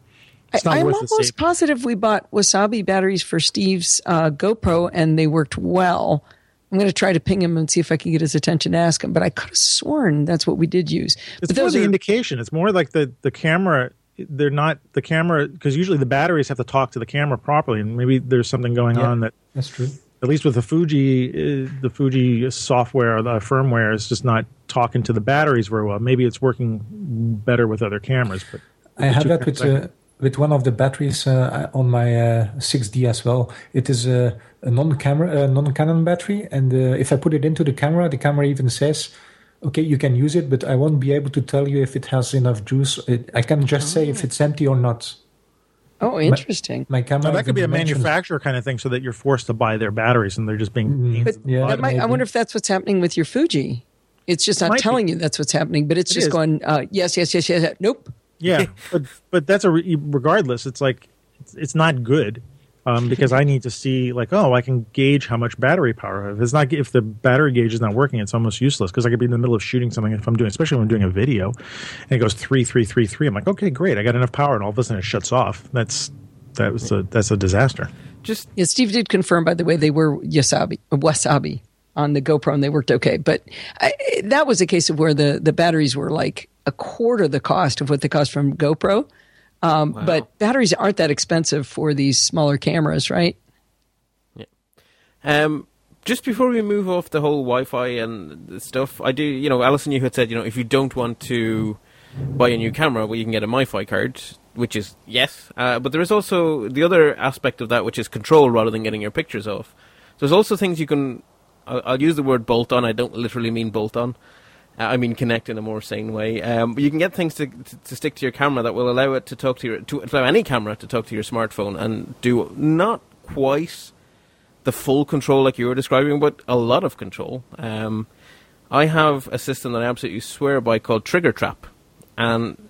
I, am almost positive we bought Wasabi batteries for Steve's uh, GoPro and they worked well. I'm going to try to ping him and see if I can get his attention to ask him, but I could have sworn that's what we did use. It's but more the are, indication. It's more like the the camera. They're not the camera because usually the batteries have to talk to the camera properly, and maybe there's something going Yeah. on that That's true. at least with the Fuji, uh, the Fuji software, the firmware is just not talking to the batteries very well. Maybe it's working better with other cameras, but I had that with uh, with one of the batteries uh, on my uh, 6D as well. It is a, a non-camera, non-Canon battery, and uh, if I put it into the camera, the camera even says, "Okay, you can use it, but I won't be able to tell you if it has enough juice. It, I can just say if it's empty or not." oh, interesting. My camera. Now, that could be a manufacturer kind of thing, so that you're forced to buy their batteries, and they're just being. pains But yeah. That might, I wonder if that's what's happening with your Fuji. It's just not Might be. telling you that's what's happening, but it's It just is. going, uh, yes, yes, yes, yes, yes. Nope. yeah, but but that's a re- regardless. It's like it's, it's not good um, because I need to see like oh I can gauge how much battery power. If it's not if the battery gauge is not working, it's almost useless because I could be in the middle of shooting something if I'm doing especially when I'm doing a video and it goes three three three three. I'm like okay great I got enough power and all of a sudden it shuts off. That's that was a that's a disaster. just Yeah, Steve did confirm, by the way, they were yasabi, wasabi on the GoPro and they worked okay. But I, that was a case of where the, the batteries were like a quarter the cost of what they cost from GoPro. Um, But batteries aren't that expensive for these smaller cameras, right? Um, just before we move off the whole Wi-Fi and stuff, I do, you know, Allison, you had said, you know, if you don't want to buy a new camera, well, you can get a MiFi card, which is yes, uh, but there is also the other aspect of that, which is control rather than getting your pictures off. There's also things you can. I'll, I'll use the word bolt on. I don't literally mean bolt on. Uh, I mean connect in a more sane way. Um, but you can get things to, to to stick to your camera that will allow it to talk to your to allow any camera to talk to your smartphone and do not quite the full control like you were describing, but a lot of control. Um, I have a system that I absolutely swear by called Triggertrap, and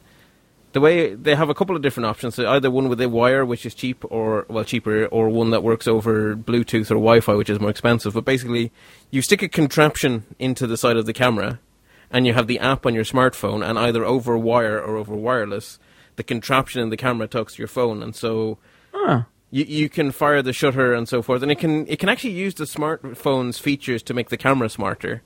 the way they have a couple of different options. So either one with a wire, which is cheap, or well cheaper, or one that works over Bluetooth or Wi-Fi, which is more expensive. But basically, you stick a contraption into the side of the camera, and you have the app on your smartphone, and either over wire or over wireless, the contraption in the camera talks to your phone, and so ah. you, you can fire the shutter and so forth, and it can it can actually use the smartphone's features to make the camera smarter.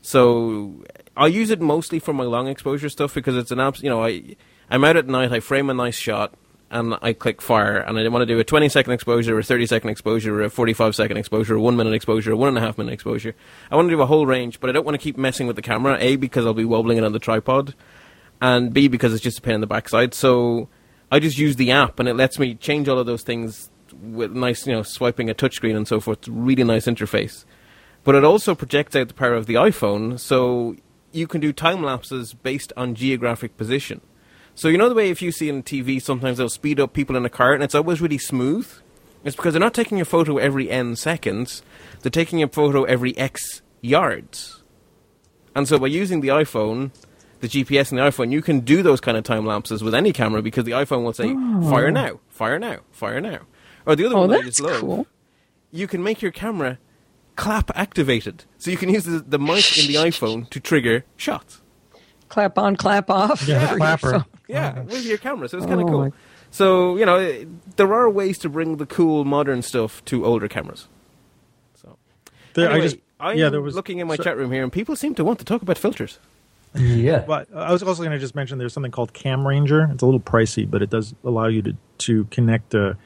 So I use it mostly for my long exposure stuff because it's an app. You know, I I'm out at night, I frame a nice shot, and I click fire, and I want to do a 20 second exposure, or 30 second exposure, or a 45 second exposure, or one minute exposure, or one and a half minute exposure. I want to do a whole range, but I don't want to keep messing with the camera. A because I'll be wobbling it on the tripod, and B because it's just a pain in the backside. So I just use the app, and it lets me change all of those things with nice, you know, swiping a touchscreen and so forth. It's a really nice interface. But it also projects out the power of the iPhone, so you can do time lapses based on geographic position. So you know the way if you see on TV, sometimes they'll speed up people in a car, and it's always really smooth. It's because they're not taking a photo every n seconds; they're taking a photo every x yards. And so by using the iPhone, the GPS in the iPhone, you can do those kind of time lapses with any camera because the iPhone will say "fire oh. now, fire now, fire now." Or the other Oh, one that I just love, cool. you can make your camera clap activated, so you can use the, the mic in the iPhone to trigger shots. Clap on, clap off. Yeah, for clapper. Phone. Yeah, with your camera, so it's kind of Oh, cool. my- So you know, there are ways to bring the cool modern stuff to older cameras. So There, anyway, I just I'm yeah, there was looking in my so- chat room here, and people seem to want to talk about filters. Yeah. But I was also going to just mention there's something called CamRanger. It's a little pricey, but it does allow you to to connect a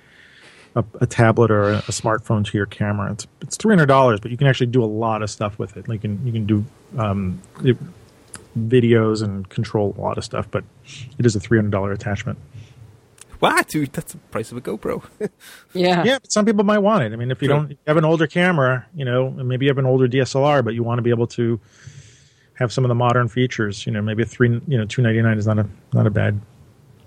a, a tablet or a, a smartphone to your camera. It's it's three hundred dollars, but you can actually do a lot of stuff with it. Like you can you can do um, it, videos and control a lot of stuff. But it is a three hundred dollar attachment. What? Dude, that's the price of a GoPro. Yeah. Yeah, but some people might want it. I mean, if you Sure. don't if you have an older camera, you know, and maybe you have an older DSLR, but you want to be able to have some of the modern features. You know, maybe a three, you know, two ninety nine is not a not a bad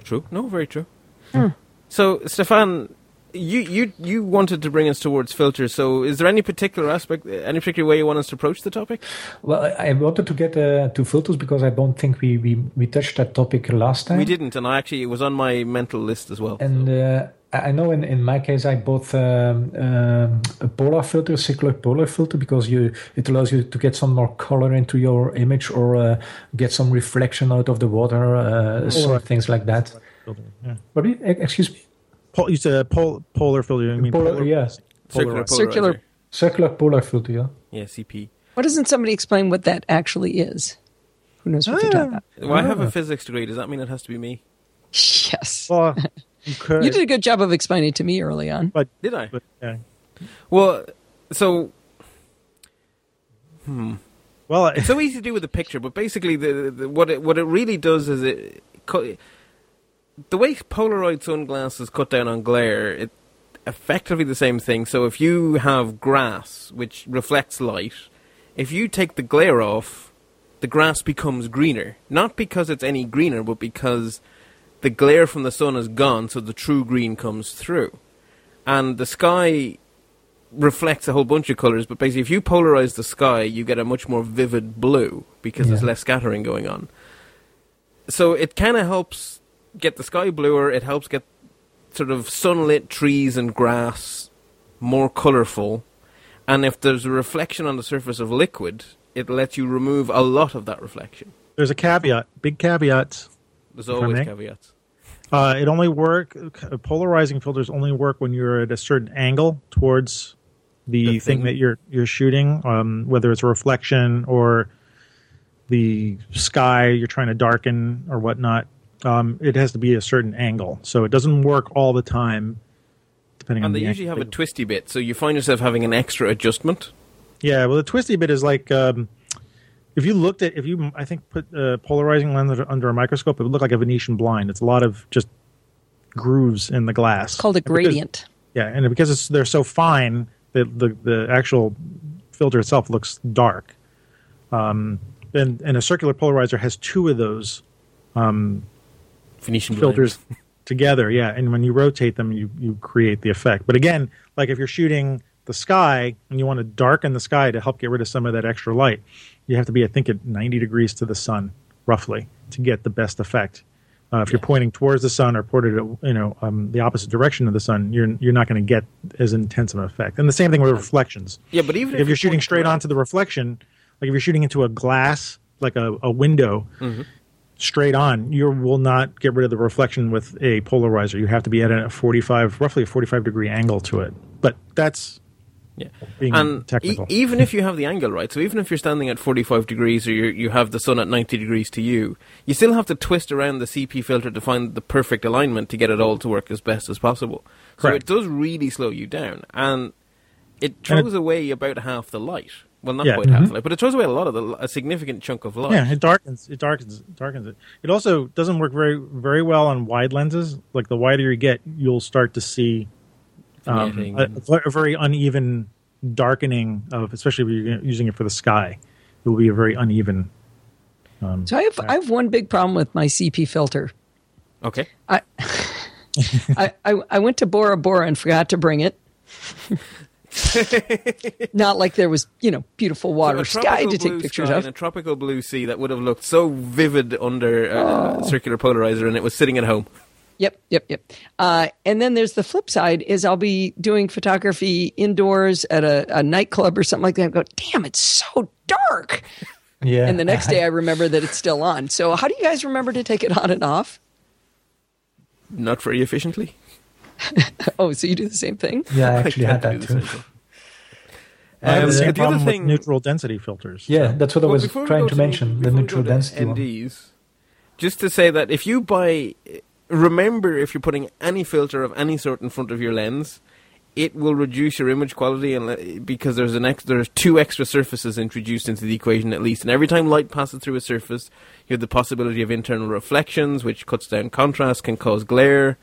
true. No, very true. Hmm. So, Stefaan, you, you you wanted to bring us towards filters. So, is there any particular aspect, any particular way you want us to approach the topic? Well, I I wanted to get uh, to filters because I don't think we, we, we touched that topic last time. We didn't, and I actually it was on my mental list as well. And so. uh, I I know in, in my case I bought um, um, a polar filter, a circular polar filter, because you it allows you to get some more color into your image or uh, get some reflection out of the water, uh, some Polar. things like that. filter. Yeah. What do you, e- excuse me? Pol- you said pol- polar filter. I mean, Polar, polar, yeah. circular, polarizer. Circular- Circular polar filter, yeah. Yeah, CP. Why doesn't somebody explain what that actually is? Who knows what they're talking ah. about? Well, I have a ah. physics degree. Does that mean it has to be me? Yes. Well, you. You did a good job of explaining it to me early on. but, Did I? but yeah. Well, so hmm. Well, it's so easy to do with a picture, but basically, the, the what it what it really does is it cut, the way Polaroid sunglasses cut down on glare. It effectively the same thing. So if you have grass which reflects light, if you take the glare off, the grass becomes greener. Not because it's any greener, but because the glare from the sun is gone, so the true green comes through. And the sky reflects a whole bunch of colors, but basically, if you polarize the sky, you get a much more vivid blue because there's less scattering going on. So it kind of helps get the sky bluer. It helps get sort of sunlit trees and grass more colorful. And if there's a reflection on the surface of liquid, it lets you remove a lot of that reflection. there's a caveat. Big caveat. There's always caveats. Uh, it only work. Polarizing filters only work when you're at a certain angle towards the, The thing. thing. that you're you're shooting. Um, whether it's a reflection or the sky you're trying to darken or whatnot. Um, it has to be a certain angle, so it doesn't work all the time. Depending on And they the usually have a twisty bit, so you find yourself having an extra adjustment. Yeah, well, the twisty bit is like um, if you looked at if you I think put a polarizing lens under, under a microscope, it would look like a Venetian blind. It's a lot of just grooves in the glass. It's called a And because- gradient. yeah, and because it's, they're so fine, the, the the actual filter itself looks dark. Um, and, and a circular polarizer has two of those Filters together. Yeah, and when you rotate them, you you create the effect. But again, like if you're shooting the sky and you want to darken the sky to help get rid of some of that extra light, you have to be, I think, at 90 degrees to the sun, roughly, to get the best effect. Uh, if you're pointing towards the sun or pointed at you know um, the opposite direction of the sun, you're you're not going to get as intense of an effect. And the same thing with reflections. Yeah, but even If, if, you're shooting straight onto the reflection, like if you're shooting into a glass, like a, a window, straight on, you will not get rid of the reflection with a polarizer. You have to be at a 45, roughly a 45 degree angle to it. But that's Yeah. being and e- even if you have the angle right, so even if you're standing at 45 degrees or you you have the sun at 90 degrees to you, you still have to twist around the CP filter to find the perfect alignment to get it all to work as best as possible. So it does really slow you down, and it And it- throws away about half the light. Well, not Yeah. quite half the light, but it throws away a lot of the a significant chunk of light. yeah, it darkens. It darkens. It darkens it. It also doesn't work very very well on wide lenses. Like the wider you get, you'll start to see um, a, a very uneven darkening of, especially if you're using it for the sky. It will be a very uneven. So I have I have one big problem with my CP filter. Okay. I, I, I I went to Bora Bora and forgot to bring it. Not like there was, you know, beautiful water, A sky to take pictures sky of. and a tropical blue sea that would have looked so vivid under uh, Oh. a circular polarizer, and it was sitting at home. Yep, yep, yep. Uh, and then there's the flip side: is I'll be doing photography indoors at a, a nightclub or something like that. And go, damn, it's so dark. Yeah. And the next day, I remember that it's still on. So, how do you guys remember to take it on and off? Not very efficiently. Oh, so you do the same thing? yeah, I actually I had that to too. the. I have Um, the same the other problem thing- with neutral density filters. Yeah, that's what I was before trying go to mention, the before we neutral go to density one. NDs, just to say that if you buy, remember if you're putting any filter of any sort in front of your lens, it will reduce your image quality and because there's an ex- there's two extra surfaces introduced into the equation at least, and every time light passes through a surface, you have the possibility of internal reflections, which cuts down contrast, can cause glare,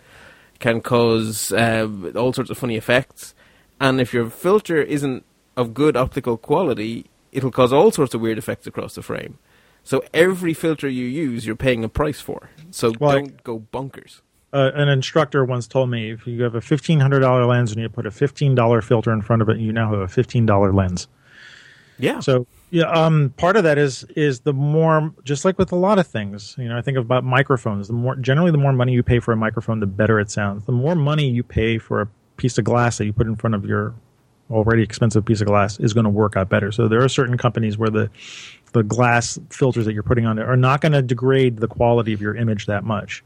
can cause uh, all sorts of funny effects, and if your filter isn't of good optical quality, it'll cause all sorts of weird effects across the frame. So every filter you use, you're paying a price for. So Well, don't go bonkers. Uh, an instructor once told me if you have a fifteen hundred dollar lens and you put a fifteen dollar filter in front of it, you now have a fifteen dollar lens. Yeah. So yeah, um, part of that is is the more just like with a lot of things. You know, I think about microphones. The more generally, the more money you pay for a microphone, the better it sounds. The more money you pay for a piece of glass that you put in front of your already expensive piece of glass is going to work out better. So there are certain companies where the the glass filters that you're putting on it are not going to degrade the quality of your image that much.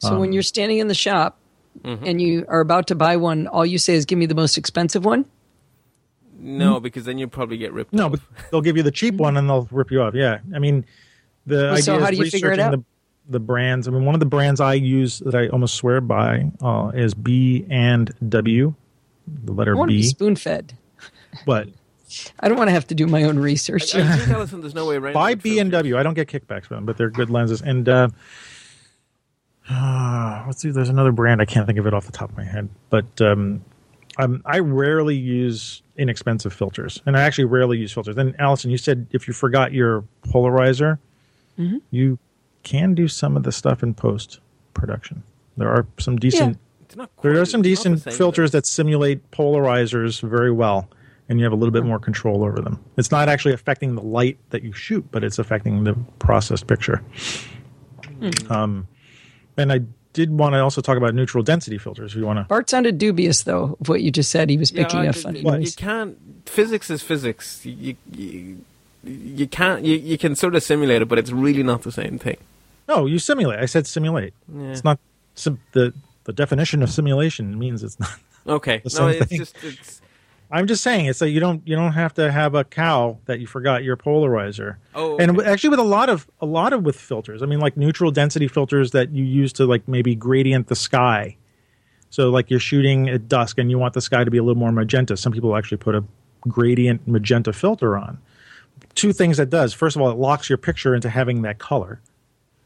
So, when you're standing in the shop and you are about to buy one, all you say is, give me the most expensive one? No, because then you'll probably get ripped No, off. but they'll give you the cheap one and they'll rip you off. Yeah, I mean, the Well, so idea how is do you figure it researching out? The, the brands. I mean, one of the brands I use that I almost swear by uh, is B and W, the I letter want B. spoon fed. But I don't want to have to do my own research. I think, Allison, there's no way around buy. B and W. I don't get kickbacks from them, but they're good lenses. And uh, uh, let's see, there's another brand I can't think of it off the top of my head, but um, um, I rarely use inexpensive filters, and I actually rarely use filters. And Allison, you said if you forgot your polarizer, Mm-hmm. you can do some of the stuff in post production. There are some decent. It's not There are some it's decent same, filters that simulate polarizers very well, and you have a little bit more control over them. It's not actually affecting the light that you shoot, but it's affecting the processed picture. Um, and I did want to also talk about neutral density filters. If you want to, Bart sounded dubious, though, of what you just said. He was Yeah, picking I- a d- funny d- You can't. Physics is physics. You, you, you can't. You, you can sort of simulate it, but it's really not the same thing. no, you simulate. I said simulate. Yeah. It's not sim- the the definition of simulation means it's not. Okay. The No, it's thing. just. It's, I'm just saying it's like you don't you don't have to have a cow that you forgot your polarizer. Oh, and okay. w- actually with a lot of a lot of with filters, I mean like neutral density filters that you use to like maybe gradient the sky. So like you're shooting at dusk and you want the sky to be a little more magenta. Some people actually put a gradient magenta filter on. Two things that does. First of all, it locks your picture into having that color.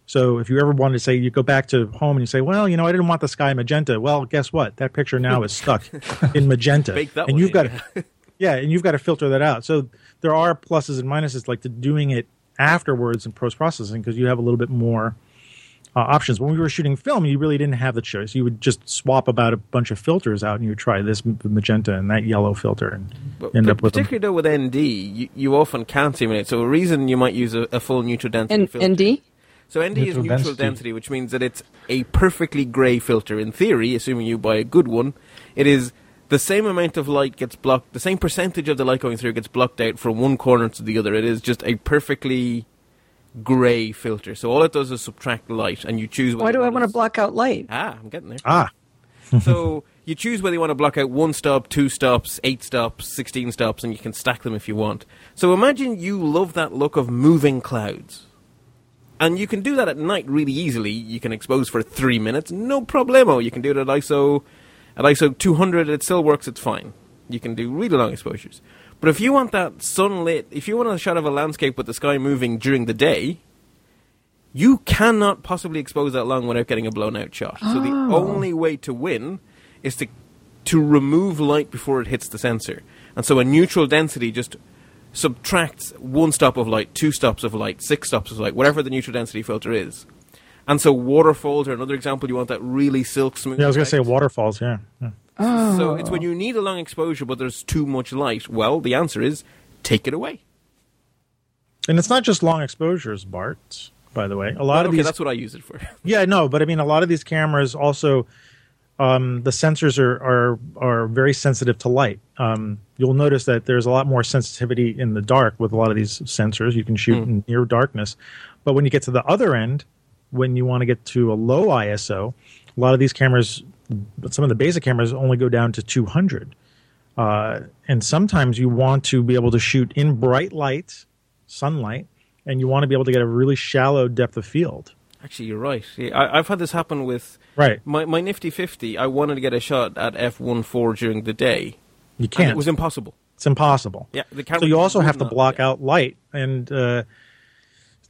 So if you ever wanted to say you go back to home and you say, well, you know, I didn't want the sky magenta. Well, guess what? That picture now is stuck in magenta, Bake that and one you've got yeah. yeah, and you've got to filter that out. So there are pluses and minuses like to doing it afterwards in post processing because you have a little bit more uh, options. When we were shooting film, you really didn't have the choice. You would just swap about a bunch of filters out, and you would try this magenta and that yellow filter, and But end pa- up with them. particularly though with ND, you, you often can't simulate. So a reason you might use a, a full neutral density And filter. ND? So ND is Neutral neutral density. density. which means that it's a perfectly grey filter. In theory, assuming you buy a good one, it is the same amount of light gets blocked, the same percentage of the light going through gets blocked out from one corner to the other. It is just a perfectly grey filter. So all it does is subtract light, and you choose. Why do I want to block out light? Ah, I'm getting there. Ah, so you choose whether you want to block out one stop, two stops, eight stops, sixteen stops, and you can stack them if you want. So imagine you love that look of moving clouds. And you can do that at night really easily. You can expose for three minutes, no problemo. You can do it at ISO at ISO 200. It still works. It's fine. You can do really long exposures. But if you want that sunlit, if you want a shot of a landscape with the sky moving during the day, you cannot possibly expose that long without getting a blown out shot. So the oh. only way to win is to to remove light before it hits the sensor. And so a neutral density just subtracts one stop of light, two stops of light, six stops of light, whatever the neutral density filter is. And so waterfalls are another example. You want that really silk smooth. Yeah, I was going to say waterfalls. Yeah. yeah. So it's when you need a long exposure, but there's too much light. Well, the answer is take it away. And it's not just long exposures, Bart. By the way, a lot Well, of okay, these. that's what I use it for. Yeah, no, but I mean, a lot of these cameras also, um, the sensors are, are are very sensitive to light. Um, you'll notice that there's a lot more sensitivity in the dark with a lot of these sensors. You can shoot in near darkness, but when you get to the other end, when you want to get to a low ISO, a lot of these cameras, some of the basic cameras only go down to 200. Uh, and sometimes you want to be able to shoot in bright light, sunlight, and you want to be able to get a really shallow depth of field. Actually, you're right. I, I've had this happen with Right. my, my Nifty 50. I wanted to get a shot at f1.4 during the day. You can't. it was impossible. it's impossible. Yeah, So you also have to block out light, and uh,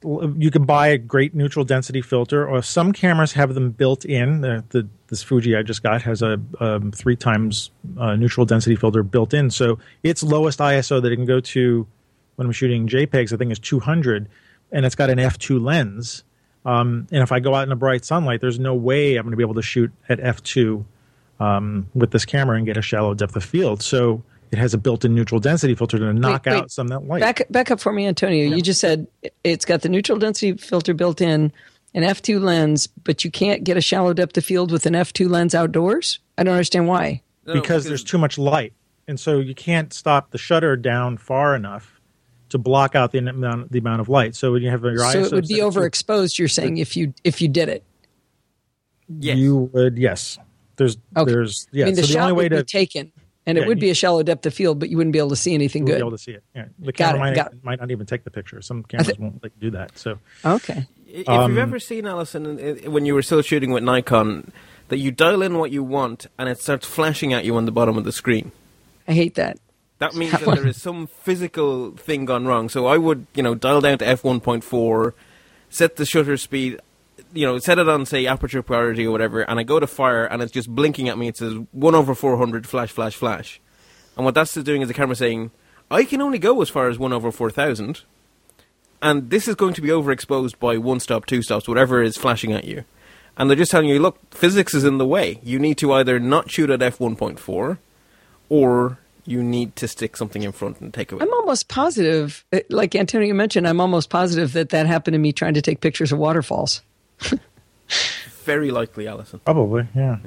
you can buy a great neutral density filter, or some cameras have them built in. The, the this Fuji I just got has a um, three times uh, neutral density filter built in, so its lowest ISO that it can go to when I'm shooting JPEGs, I think is 200, and it's got an f2 lens. Um, and if I go out in the bright sunlight, there's no way I'm going to be able to shoot at f2 um, with this camera and get a shallow depth of field. So it has a built-in neutral density filter to knock wait. out some of that light. Back back up for me, Antonio. You just said it's got the neutral density filter built in, an f2 lens, but you can't get a shallow depth of field with an f2 lens outdoors. I don't understand why. No, because there's too much light, and so you can't stop the shutter down far enough to block out the amount the amount of light. So when you have your eyes? so ISO it would be set at two- overexposed. You're saying if you if you did it. Yes. You would yes. There's Okay. there's yeah. I mean, the so the shot only way would to be taken, and Yeah, it would you- be a shallow depth of field, but you wouldn't be able to see anything be good. able to see it. Yeah, the Got camera it, might, it. might not even take the picture. Some cameras won't let you do that. So Okay. If Um, you've ever seen Allison in- in- when you were still shooting with Nikon, that you dial in what you want and it starts flashing at you on the bottom of the screen. I hate that. That means that there is some physical thing gone wrong. So I would, you know, dial down to f1.4, set the shutter speed, you know, set it on say aperture priority or whatever, and I go to fire and it's just blinking at me. It says one over 400 flash, flash, flash. And what that's doing is the camera saying, I can only go as far as one over 4,000, and this is going to be overexposed by one stop, two stops, whatever is flashing at you. And they're just telling you, look, physics is in the way. You need to either not shoot at f1.4, or you need to stick something in front and take away. I'm almost positive, uh, like Antonio mentioned, I'm almost positive that that happened to me trying to take pictures of waterfalls. Very likely, Allison. probably yeah.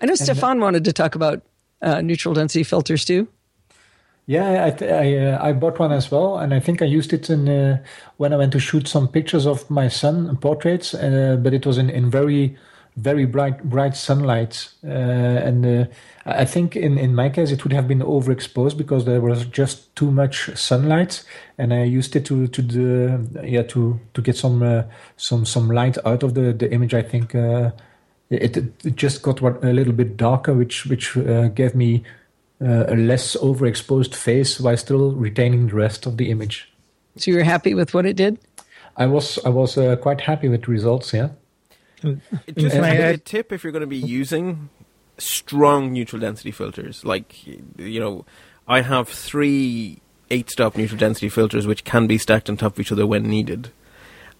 I know Stefaan wanted to talk about uh, neutral density filters too. Yeah, I th- I, uh, I bought one as well, and I think I used it in uh, when I went to shoot some pictures of my son portraits. Uh, but it was in, in very very bright bright sunlight, uh, and uh, I think in, in my case it would have been overexposed because there was just too much sunlight, and I used it to to the yeah to to get some uh, some some light out of the the image. I think. Uh, it, it just got a little bit darker, which which uh, gave me uh, a less overexposed face while still retaining the rest of the image. So you're happy with what it did? I was I was uh, quite happy with the results. Yeah. Just Can I maybe a tip if you're going to be using strong neutral density filters. Like, you know, I have three eight stop neutral density filters which can be stacked on top of each other when needed.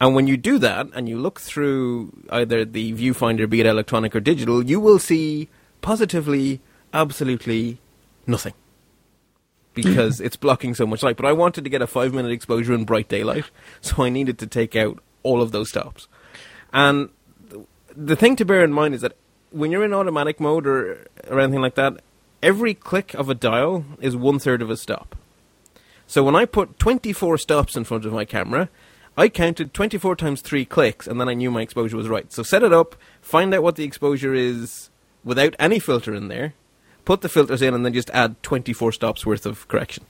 And when you do that and you look through either the viewfinder, be it electronic or digital, you will see positively, absolutely nothing. Because it's blocking so much light. But I wanted to get a five minute exposure in bright daylight, so I needed to take out all of those stops. And the thing to bear in mind is that when you're in automatic mode or, or anything like that, every click of a dial is one third of a stop. So when I put 24 stops in front of my camera, I counted 24 times 3 clicks and then I knew my exposure was right. So set it up, find out what the exposure is without any filter in there, put the filters in, and then just add 24 stops worth of correction.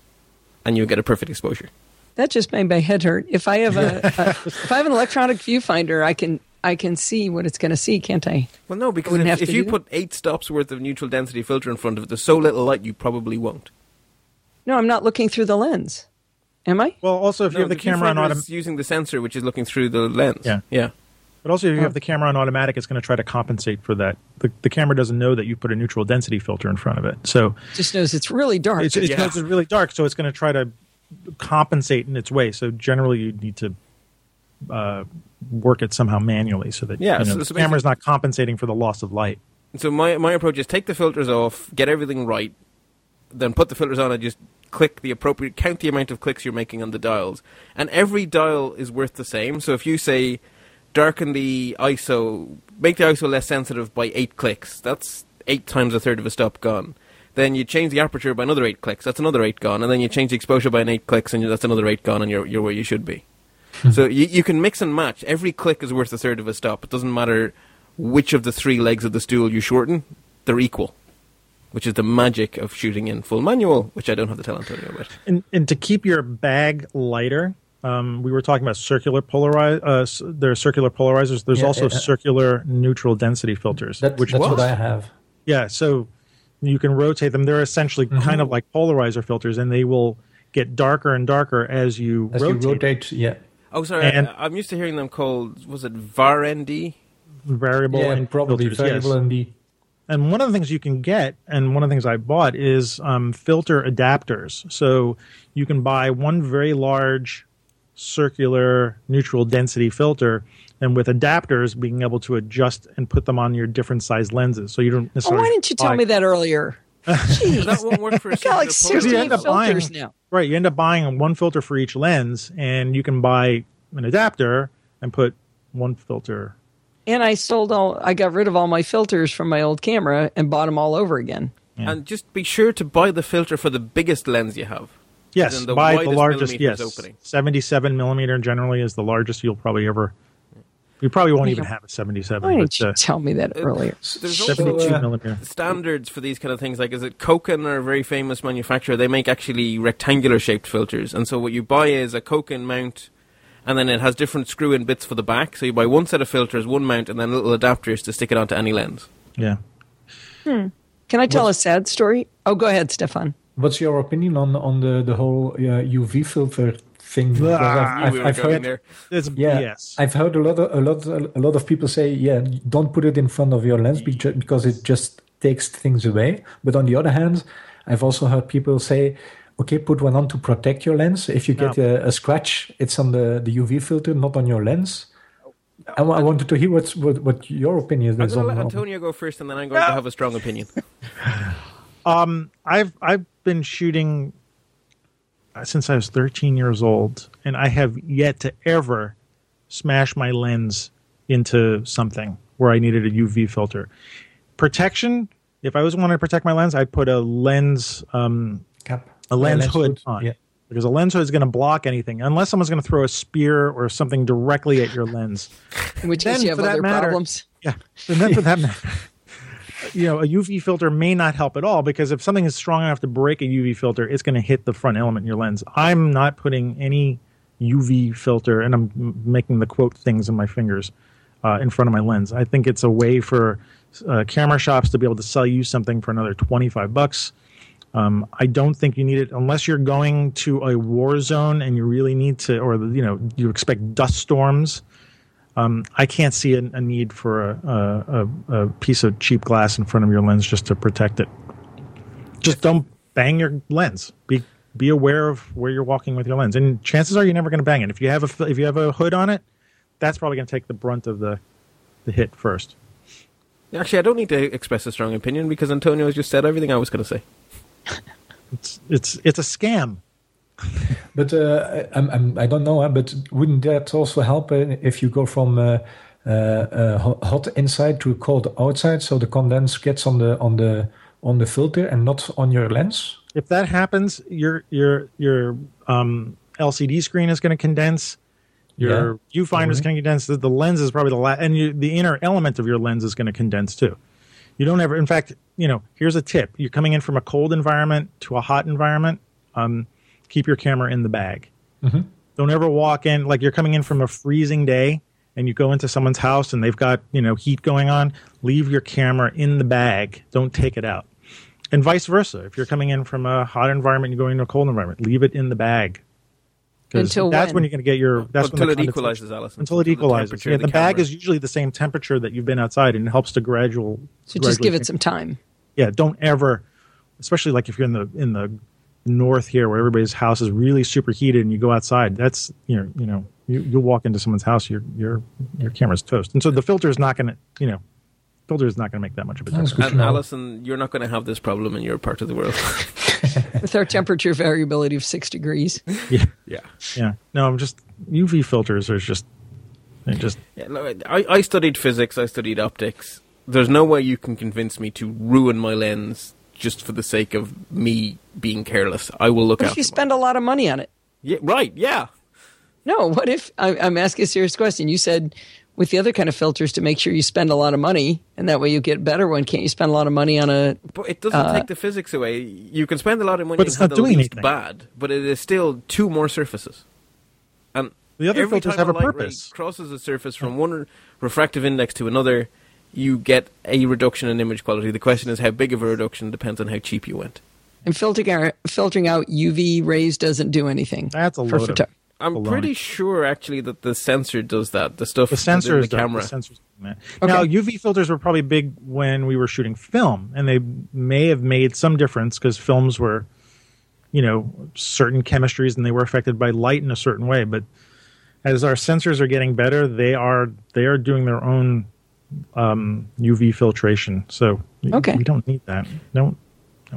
And you'll get a perfect exposure. That just made my head hurt. If I have a, a if I have an electronic viewfinder, I can I can see what it's going to see, can't I? Well, no, because if, if you do put 8 stops worth of neutral density filter in front of it, there's so little light you probably won't. No, I'm not looking through the lens. Am I? Well, also if you have the, camera on viewfinder automatic, using the sensor, which is looking through the lens. Yeah. yeah. but also if you have oh. the camera on automatic, it's going to try to compensate for that. The, the camera doesn't know that you put a neutral density filter in front of it, so it Just knows it's really dark. it's, it's, Yeah. it's really dark. So it's going to try to compensate in its way. So generally, you need to uh, work it somehow manually so that Yeah, you know, so- the so camera's not compensating for the loss of light. So my my approach is take the filters off, get everything right, then put the filters on and just click the appropriate count the amount of clicks you're making on the dials. And every dial is worth the same. So if you say darken the ISO make the ISO less sensitive by eight clicks, that's eight times a third of a stop gone. Then you change the aperture by another eight clicks, that's another eight gone, and then you change the exposure by an eight clicks and that's another eight gone and you're you're where you should be. So you you can mix and match. Every click is worth a third of a stop. It doesn't matter which of the three legs of the stool you shorten, they're equal. Which is the magic of shooting in full manual, which I don't have to tell Antonio about. And, and to keep your bag lighter, um, we were talking about circular polarize. Uh, there are circular polarizers. There's Yeah, also uh, circular neutral density filters. That, which that's What? what I have. yeah, so you can rotate them. They're essentially Mm-hmm. kind of like polarizer filters, and they will get darker and darker as you As rotate. you rotate, yeah, Oh, sorry, And- I, I'm used to hearing them called, was it VAR ND? variable yeah, and probably filters, variable and the And one of the things you can get, and one of the things I bought is um, filter adapters. So you can buy one very large circular neutral density filter, and with adapters, being able to adjust and put them on your different size lenses. So you don't Oh, necessarily. why didn't you tell me that earlier? Jeez. That won't work for a I got like You 16 end up buying- filters now. Right, you end up buying one filter for each lens, and you can buy an adapter and put one filter. And I sold all, I got rid of all my filters from my old camera and bought them all over again. And just be sure to buy the filter for the biggest lens you have. Yes, the buy the largest. Yes, opening. seventy-seven millimeter generally is the largest you'll probably ever. You probably won't even have a seventy-seven. Why didn't but, you uh, tell me that earlier? There's also Seventy-two uh, millimeter. standards for these kind of things. Like, is it Cokin are a very famous manufacturer? They make actually rectangular shaped filters, and so what you buy is a Cokin mount, and then it has different screw-in bits for the back. So you buy one set of filters, one mount, and then little adapters to stick it onto any lens. Yeah. Can I tell a sad story? Oh, go ahead, Stefaan. What's your opinion on on the the whole uh, UV filter thing? Ah, I've, we I've, were I've heard, there. It's, yeah, Yes. I've heard a lot of a lot a lot of people say, yeah, don't put it in front of your lens beca- because it just takes things away. But on the other hand, I've also heard people say, okay, put one on to protect your lens. If you get a, a scratch, it's on the the UV filter, not on your lens. I, wa- I wanted to hear what's, what what your opinion I'm is going to on. let Antonio go first, and then I'm going to have a strong opinion. Um, I've I've been shooting since I was 13 years old, and I have yet to ever smash my lens into something where I needed a UV filter. Protection. If I was wanting to protect my lens, I'd put a lens um, cap. a Yeah, lens hood on. Yeah. Because a lens hood is going to block anything, unless someone's going to throw a spear or something directly at your lens. In which Then, case you have for that other matter- problems. Yeah, and then for that matter, you know, a UV filter may not help at all because if something is strong enough to break a UV filter, it's going to hit the front element in your lens. I'm not putting any UV filter, and I'm making the quote things in my fingers uh, in front of my lens. I think it's a way for uh, camera shops to be able to sell you something for another 25 bucks. Um, I don't think you need it unless you're going to a war zone and you really need to, or you know, you expect dust storms. Um, I can't see a, a need for a, a, a, piece of cheap glass in front of your lens just to protect it. Just don't bang your lens. Be be aware of where you're walking with your lens, and chances are you're never going to bang it. If you have a if you have a hood on it, that's probably going to take the brunt of the the hit first. Actually, I don't need to express a strong opinion because Antonio has just said everything I was going to say. It's it's it's a scam. But uh, I'm, I'm, I don't know, uh, but wouldn't that also help uh, if you go from uh, uh, uh, hot inside to cold outside, so the condense gets on the on the on the filter and not on your lens? If that happens, your your your um, LCD screen is going to condense. Your viewfinder is going to condense. The, the lens is probably the last, and you, the inner element of your lens is going to condense too. You don't ever. In fact, you know. Here's a tip: you're coming in from a cold environment to a hot environment. Um, keep your camera in the bag. Mm-hmm. Don't ever walk in like you're coming in from a freezing day and you go into someone's house and they've got you know heat going on. Leave your camera in the bag. Don't take it out. And vice versa. If you're coming in from a hot environment, and you're going into a cold environment, leave it in the bag. Until that's when? when you're going to get your that's Until when it the condensation- equalizes, Allison. Until it Until the equalizes. temperature yeah, the, the bag is usually the same temperature that you've been outside, and it helps to gradual. So just give gradually it some time. yeah don't ever especially like if you're in the in the north here where everybody's house is really super heated and you go outside that's you know you know you, you'll walk into someone's house, your your your camera's toast, and so the filter is not going to, you know, filter is not going to make that much of a difference. And know. Allison, you're not going to have this problem in your part of the world. With our temperature variability of six degrees. Yeah, yeah. yeah. No, I'm just UV filters are just they just Yeah, look, I, I studied physics. I studied optics. There's no way you can convince me to ruin my lens just for the sake of me being careless. I will look What out. if you spend a lot of money on it? Yeah, right. Yeah. No, what if I, I'm asking a serious question? You said with the other kind of filters to make sure you spend a lot of money, and that way you get better one. Can't you spend a lot of money on a? But it doesn't uh, take the physics away. You can spend a lot of money But and it's not the doing least anything. bad, but it is still two more surfaces. And The other every filters time have a light ray purpose. crosses a surface from one refractive index to another, you get a reduction in image quality. The question is how big of a reduction depends on how cheap you went. And filtering out, filtering out UV rays doesn't do anything. That's a for load of- photo- I'm Baloney. pretty sure actually that the sensor does that. The stuff the within sensors the camera. The sensors doing that. Now UV filters were probably big when we were shooting film, and they may have made some difference because films were, you know, certain chemistries and they were affected by light in a certain way. But as our sensors are getting better, they are they are doing their own um, UV filtration. So we- Okay. we don't need that. Don't.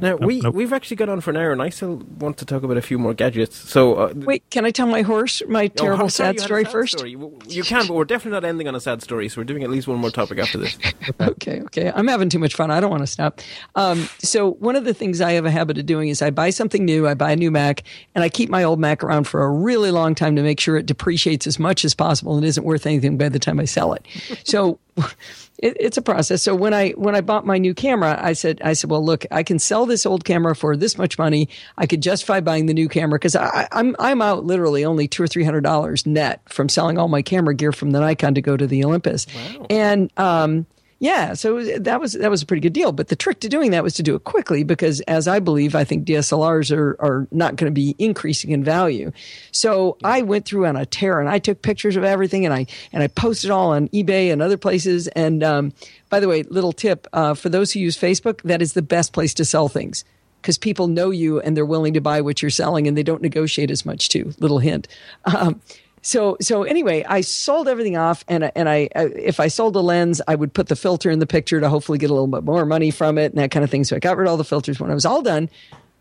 Now Nope, we nope. we've actually got on for an hour, and I still want to talk about a few more gadgets. So uh, Wait, can I tell my horse my Oh, terrible I'm sorry, sad you had a story sad first? story. You can, but we're definitely not ending on a sad story. So we're doing at least one more topic after this. Okay, okay. I'm having too much fun. I don't want to stop. Um, so one of the things I have a habit of doing is I buy something new, I buy a new Mac, and I keep my old Mac around for a really long time to make sure it depreciates as much as possible and isn't worth anything by the time I sell it. So it, it's a process. So when I when I bought my new camera, I said I said, well, look, I can sell this old camera for this much money. I could justify buying the new camera because I'm I'm out literally only two or three hundred dollars net from selling all my camera gear from the Nikon to go to the Olympus, wow. and um, yeah, so that was that was a pretty good deal. But the trick to doing that was to do it quickly because, as I believe, I think DSLRs are are not going to be increasing in value. So I went through on a tear and I took pictures of everything and I and I posted all on eBay and other places. And um, by the way, little tip uh, for those who use Facebook, that is the best place to sell things because people know you and they're willing to buy what you're selling and they don't negotiate as much too. Little hint. Um, so so anyway, I sold everything off, and and I I- if I sold a lens, I would put the filter in the picture to hopefully get a little bit more money from it and that kind of thing. So I got rid of all the filters. When I was all done,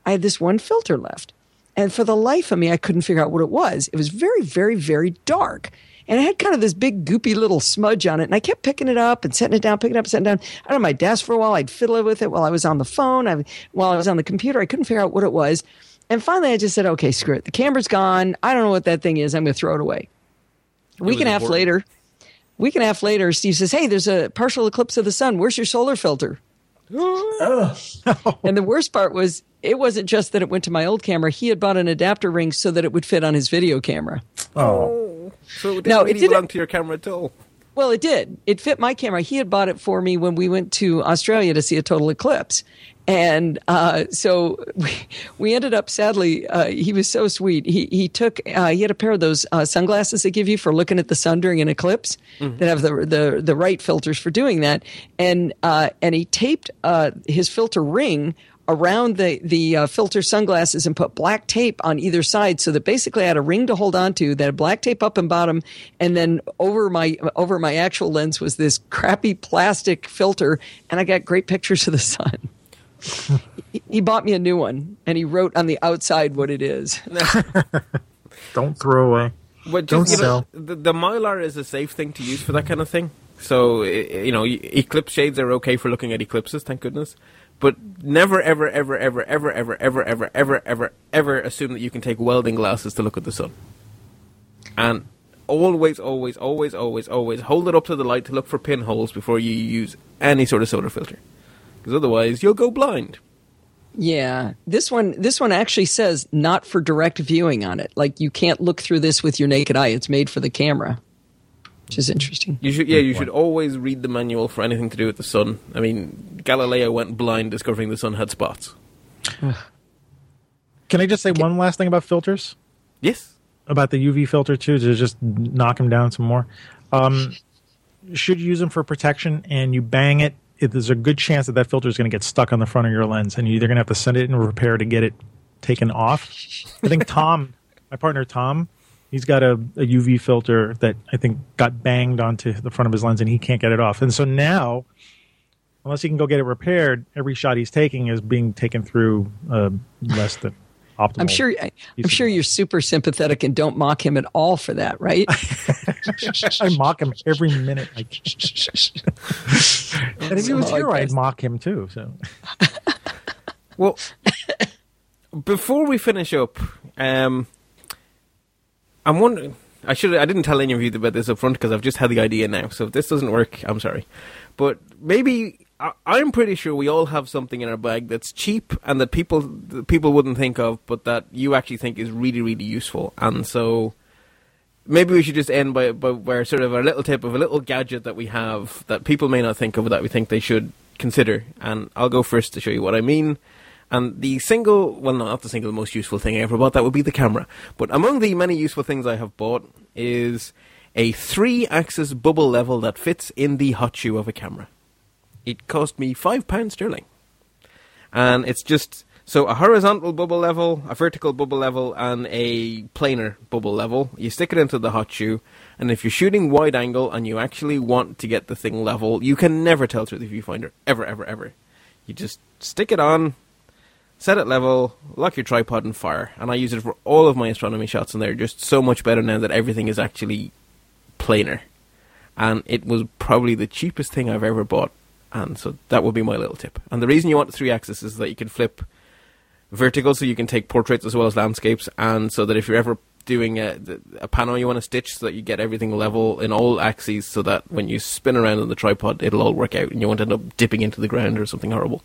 I had this one filter left, and for the life of me, I couldn't figure out what it was. It was very very very dark. And it had kind of this big goopy little smudge on it. And I kept picking it up and setting it down, picking it up, setting it down. I on my desk for a while. I'd fiddle with it while I was on the phone. I, while I was on the computer, I couldn't figure out what it was. And finally, I just said, okay, screw it. The camera's gone. I don't know what that thing is. I'm going to throw it away. A week and a half important. later, week and a half later, Steve says, hey, there's a partial eclipse of the sun. Where's your solar filter? and the worst part was it wasn't just that it went to my old camera. He had bought an adapter ring so that it would fit on his video camera. Oh, So it didn't No, it really didn't- belong to your camera at all. Well, it did. It fit my camera. He had bought it for me when we went to Australia to see a total eclipse. And uh, so we, we ended up, sadly, uh, he was so sweet. He, he took, uh, he had a pair of those uh, sunglasses they give you for looking at the sun during an eclipse that have the, the, the right filters for doing that. And, uh, and he taped uh, his filter ring around the the uh, filter sunglasses and put black tape on either side so that basically I had a ring to hold on to that had black tape up and bottom and then over my over my actual lens was this crappy plastic filter and I got great pictures of the sun. he, he bought me a new one and he wrote on the outside what it is. don't throw away. But Don't just, you know, sell. the, the mylar is a safe thing to use for that kind of thing. So you know, eclipse shades are okay for looking at eclipses, thank goodness. But never, ever, ever, ever, ever, ever, ever, ever, ever, ever, ever assume that you can take welding glasses to look at the sun. And always, always, always, always, always hold it up to the light to look for pinholes before you use any sort of solar filter, because otherwise you'll go blind. Yeah, this one this one actually says not for direct viewing on it. Like you can't look through this with your naked eye. It's made for the camera, which is interesting. You should, yeah, you should always read the manual for anything to do with the sun. I mean, Galileo went blind discovering the sun had spots. Can I just say one last thing about filters? Yes. about the UV filter too to just knock them down some more. Um, should you use them for protection and you bang it, it there's a good chance that that filter is going to get stuck on the front of your lens and you're either going to have to send it in repair to get it taken off. I think Tom, my partner Tom, He's got a, a UV filter that I think got banged onto the front of his lens, and he can't get it off. And so now, unless he can go get it repaired, every shot he's taking is being taken through uh, less than optimal. I'm sure. I, I'm sure you're super sympathetic and don't mock him at all for that, right? I mock him every minute. I and if he was I here, I'd mock him too. So Well, before we finish up, um, I'm wondering. I should. I didn't tell any of you about this up front because I've just had the idea now. So if this doesn't work, I'm sorry. But maybe I, I'm pretty sure we all have something in our bag that's cheap and that people that people wouldn't think of, but that you actually think is really really useful. And so maybe we should just end by, by where sort of a little tip of a little gadget that we have that people may not think of that we think they should consider. And I'll go first to show you what I mean. And the single, well, not the single most useful thing I ever bought, that would be the camera. But among the many useful things I have bought is a three axis bubble level that fits in the hot shoe of a camera. It cost me £5 sterling. And it's just so a horizontal bubble level, a vertical bubble level, and a planar bubble level. You stick it into the hot shoe, and if you're shooting wide angle and you actually want to get the thing level, you can never tell through the viewfinder. Ever, ever, ever. You just stick it on, set it level, lock your tripod, and fire. And I use it for all of my astronomy shots, and they're just so much better now that everything is actually planar. And it was probably the cheapest thing I've ever bought. And so that would be my little tip. And the reason you want three axis is that you can flip vertical so you can take portraits as well as landscapes. And so that if you're ever doing a, a panel you want to stitch so that you get everything level in all axes so that when you spin around on the tripod it'll all work out and you won't end up dipping into the ground or something horrible.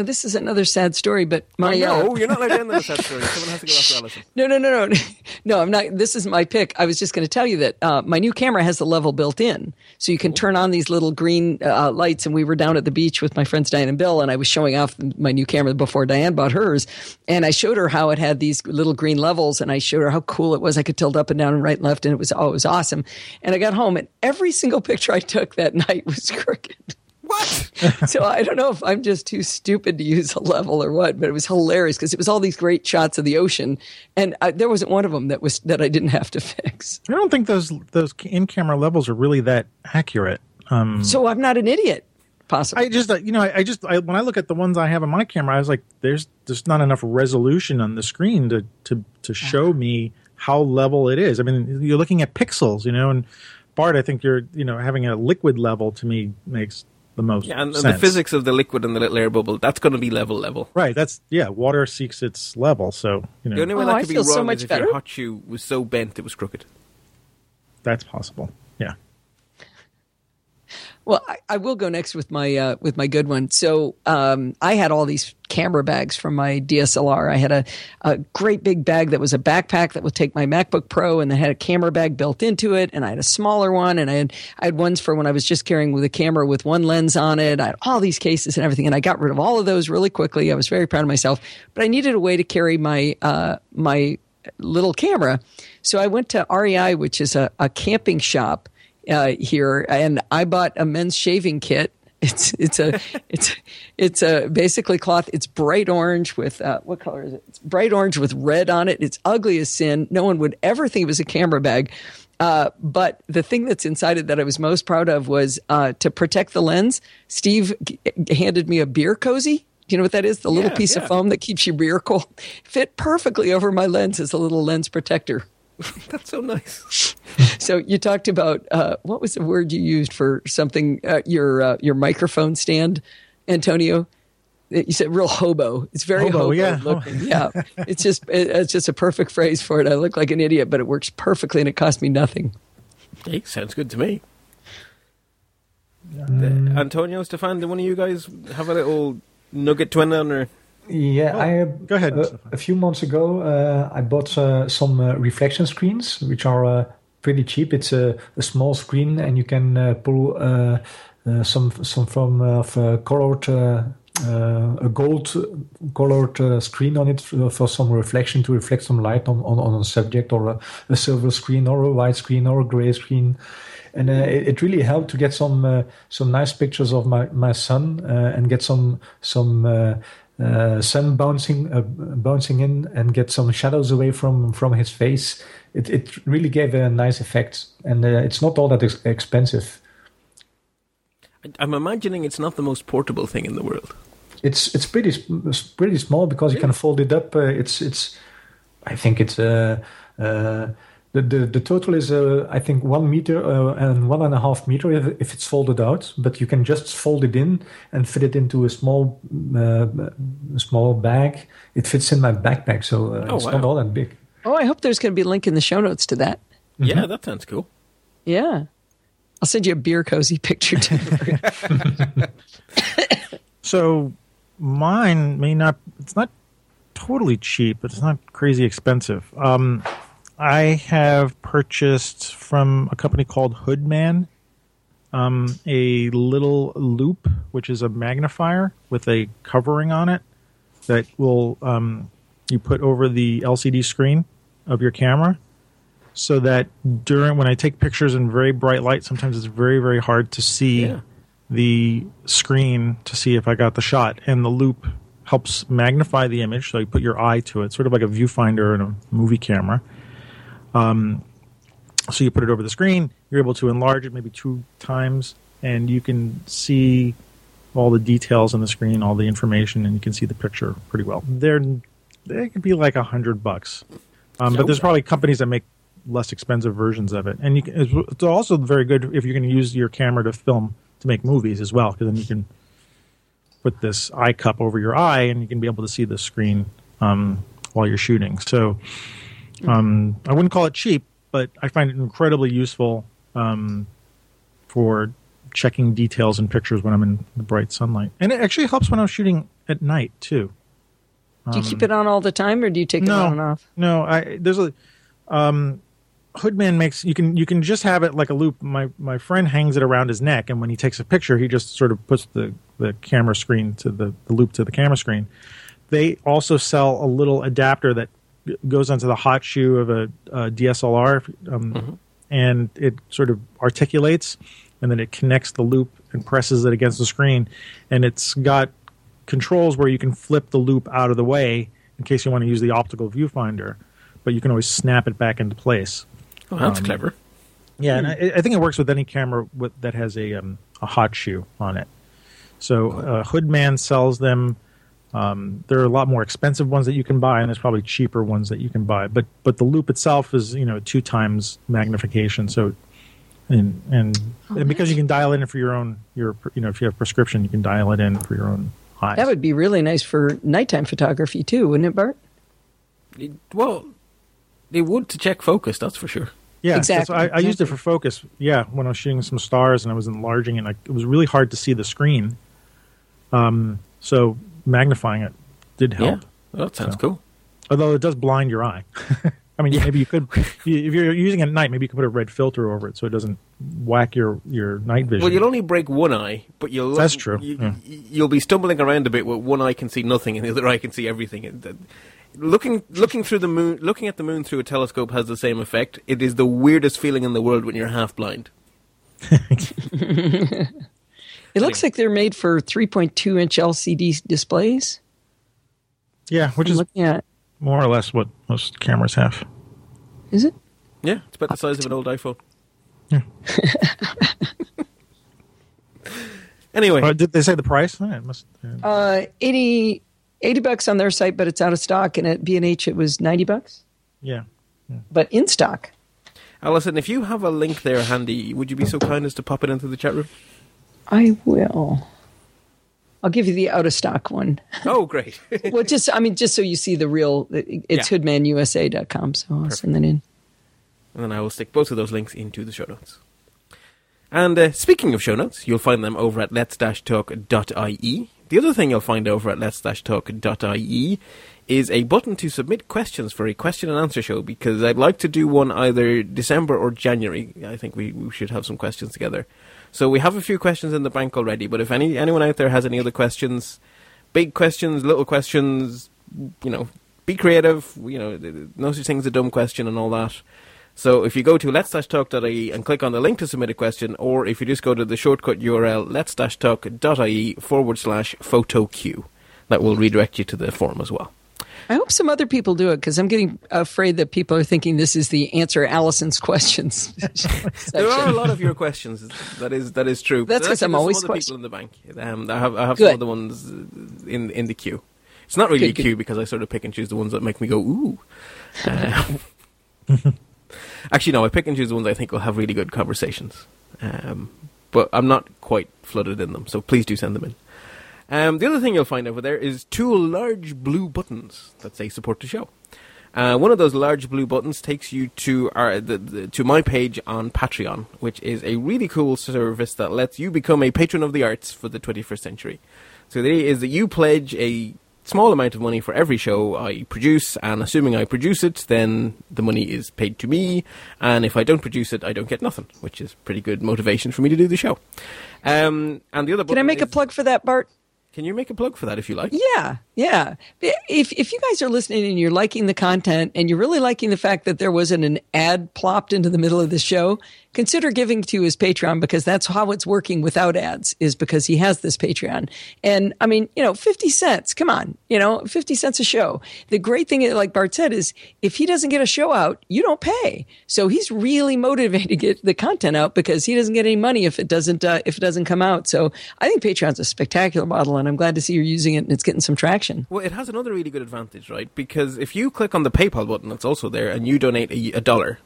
Now, this is another sad story, but my no, uh, you're not allowed to end a sad story. Someone has to go after Allison. No, no, no, no, no. I'm not. This is my pick. I was just going to tell you that uh, my new camera has the level built in, so you can turn on these little green uh, lights. And we were down at the beach with my friends Diane and Bill, and I was showing off my new camera before Diane bought hers, and I showed her how it had these little green levels, and I showed her how cool it was. I could tilt up and down and right and left, and it was oh, it was awesome. And I got home, and every single picture I took that night was crooked. What? so I don't know if I'm just too stupid to use a level or what, but it was hilarious because it was all these great shots of the ocean, and I, there wasn't one of them that was that I didn't have to fix. I don't think those those in camera levels are really that accurate. Um, So I'm not an idiot, possibly. I just uh, you know I, I just I, when I look at the ones I have on my camera, I was like, there's there's not enough resolution on the screen to to to show me how level it is. I mean, you're looking at pixels, you know, and Bart, I think you're you know having a liquid level to me makes the most Yeah, and, and the physics of the liquid and the little air bubble, that's going to be level level. Right. That's yeah. Water seeks its level, so you know The only way Oh, that I could be feel wrong so is much if better. your hot shoe was so bent it was crooked. that's possible. Yeah. Well, I, I will go next with my uh, with my good one. So um, I had all these camera bags from my DSLR. I had a, a great big bag that was a backpack that would take my MacBook Pro, and that had a camera bag built into it. And I had a smaller one, and I had I had ones for when I was just carrying with a camera with one lens on it. I had all these cases and everything, and I got rid of all of those really quickly. I was very proud of myself, but I needed a way to carry my uh, my little camera. So I went to REI, which is a, a camping shop uh, here, and I bought a men's shaving kit. It's it's a it's it's a basically cloth. It's bright orange with uh, what color is it? It's bright orange with red on it. It's ugly as sin. No one would ever think it was a camera bag. Uh, but the thing that's inside it that I was most proud of was uh, to protect the lens. Steve g- handed me a beer cozy. Do you know what that is? The little Yeah, piece yeah. of foam that keeps your beer cool. Fit perfectly over my lens as a little lens protector. That's so nice. So you talked about uh, what was the word you used for something? Uh, your uh, your microphone stand, Antonio. You said real hobo. It's very Hobo, hobo, yeah. looking. Yeah, it's just it, it's just a perfect phrase for it. I look like an idiot, but it works perfectly, and it cost me nothing. Hey, sounds good to me. The- Antonio, Stefaan, do one of you guys have a little nugget to end on? Or Yeah, I uh, go ahead, uh, a few months ago, uh, I bought uh, some uh, reflection screens, which are uh, pretty cheap. It's a, a small screen, and you can uh, pull uh, uh, some some form of uh, colored. Uh, uh, a gold colored uh, screen on it for, for some reflection to reflect some light on, on, on a subject or a, a silver screen or a white screen or a gray screen and uh, it, it really helped to get some uh, some nice pictures of my my son uh, and get some some uh, sun bouncing uh, bouncing in and get some shadows away from from his face it, it really gave a nice effect, and uh, it's not all that ex- expensive. I'm imagining it's not the most portable thing in the world. It's it's pretty it's pretty small because you can fold it up. Uh, it's it's I think it's uh, uh, the, the the total is uh, I think one meter uh, and one and a half meter if, if it's folded out. But you can just fold it in and fit it into a small uh, small bag. It fits in my backpack, so uh, Oh, it's wow. not all that big. Oh, I hope there's going to be a link in the show notes to that. Yeah, that sounds cool. Yeah. I'll send you a beer cozy picture too. So mine may not. It's not totally cheap, but it's not crazy expensive. Um, I have purchased from a company called Hoodman um, a little loop, which is a magnifier with a covering on it that will um, you put over the LCD screen of your camera, so that during when I take pictures in very bright light, sometimes it's very very hard to see Yeah. the screen to see if I got the shot, and the loop helps magnify the image. So you put your eye to it, sort of like a viewfinder in a movie camera. Um, so you put it over the screen. You're able to enlarge it maybe two times, and you can see all the details on the screen, all the information, and you can see the picture pretty well. They're they could be like a hundred bucks, um, but there's probably companies that make less expensive versions of it, and you can, it's, also very good if you're going to use your camera to film to make movies as well, because then you can put this eye cup over your eye, and you can be able to see the screen um, while you're shooting. So um, I wouldn't call it cheap, but I find it incredibly useful um, for checking details and pictures when I'm in the bright sunlight, and it actually helps when I'm shooting at night too. do you keep it on all the time or do you take it on and off? No, I there's a um, Hoodman makes you can you can just have it like a loop. My my friend hangs it around his neck, and when he takes a picture, he just sort of puts the the camera screen to the, the loop to the camera screen. They also sell a little adapter that goes onto the hot shoe of a, a DSLR, um, and it sort of articulates, and then it connects the loop and presses it against the screen, and it's got controls where you can flip the loop out of the way in case you want to use the optical viewfinder, but you can always snap it back into place. Oh, that's Um, clever. Yeah, and I, I think it works with any camera with, that has a um, a hot shoe on it. So uh, Hoodman sells them. Um, there are a lot more expensive ones that you can buy, and there's probably cheaper ones that you can buy. But but the loop itself is you know two times magnification. So and and, and because you can dial it in for your own your you know if you have prescription, you can dial it in for your own eyes. That would be really nice for nighttime photography too, wouldn't it, Bart? It- well, they would to check focus, that's for sure. Yeah, Exactly, exactly. I, I used it for focus. Yeah, when I was shooting some stars and I was enlarging it, I, it was really hard to see the screen. Um, so magnifying it did help. Yeah, well, that sounds So. cool. Although it does blind your eye. I mean, maybe you could, if you're using it at night, maybe you could put a red filter over it so it doesn't whack your, your night vision. Well, you'll only break one eye, but you'll That's true, You, yeah. You'll be stumbling around a bit where one eye can see nothing and the other eye can see everything. Looking, looking through the moon, looking at the moon through a telescope has the same effect. It is the weirdest feeling in the world when you're half blind. It looks like they're made for 3.2 inch LCD displays. yeah, which I'm is at. more or less what most cameras have. Is it? Yeah, it's about the size of an old iPhone. Yeah. anyway, Uh, did they say the price? Eh, it must, uh, Uh, 80, 80 bucks on their site, but it's out of stock. And at B&H it was 90 bucks, yeah. but in stock. Allison, if you have a link there handy, would you be so kind as to pop it into the chat room? I will. I'll give you the out of stock one. Oh, great. well, just, I mean, just so you see the real, it's Yeah. hoodmanusa.com. So I'll send that in. And then I will stick both of those links into the show notes. And uh, speaking of show notes, you'll find them over at let's-talk.ie. The other thing you'll find over at let's-talk.ie is a button to submit questions for a question and answer show because I'd like to do one either December or January. I think we, we should have some questions together. So we have a few questions in the bank already, but if any anyone out there has any other questions, big questions, little questions, you know, be creative. You know, no such thing as a dumb question and all that. So if you go to let's-talk.ie and click on the link to submit a question, or if you just go to the shortcut URL let's-talk.ie forward slash photo queue, that will redirect you to the forum as well. I hope some other people do it because I'm getting afraid that people are thinking this is the answer Allison's questions. there are a lot of your questions. That is that is true. That's because I'm always some question- people in the bank. Um, I have I have Good. some other ones in in the queue. It's not really Good, a good. queue because I sort of pick and choose the ones that make me go ooh. Um, actually, no, I pick and choose the ones I think will have really good conversations. Um, but I'm not quite flooded in them, so please do send them in. Um, the other thing you'll find over there is two large blue buttons that say support the show. Uh, one of those large blue buttons takes you to our the, the, to my page on Patreon, which is a really cool service that lets you become a patron of the arts for the 21st century. So the idea is that you pledge a small amount of money for every show I produce, and assuming I produce it, then the money is paid to me, and if I don't produce it, I don't get nothing, which is pretty good motivation for me to do the show. Um, and the other Can I make a plug for that, Bart? Can you make a plug for that if you like? Yeah, yeah. If if you guys are listening and you're liking the content and you're really liking the fact that there wasn't an ad plopped into the middle of the show, consider giving to his Patreon because that's how it's working without ads is because he has this Patreon. And I mean, you know, 50 cents, come on, you know, 50 cents a show. The great thing, like Bart said, is if he doesn't get a show out, you don't pay. So he's really motivated to get the content out because he doesn't get any money if it doesn't, uh, if it doesn't come out. So I think Patreon's a spectacular model and I'm glad to see you're using it and it's getting some traction. Well, it has another really good advantage, right? Because if you click on the PayPal button that's also there and you donate a, a dollar,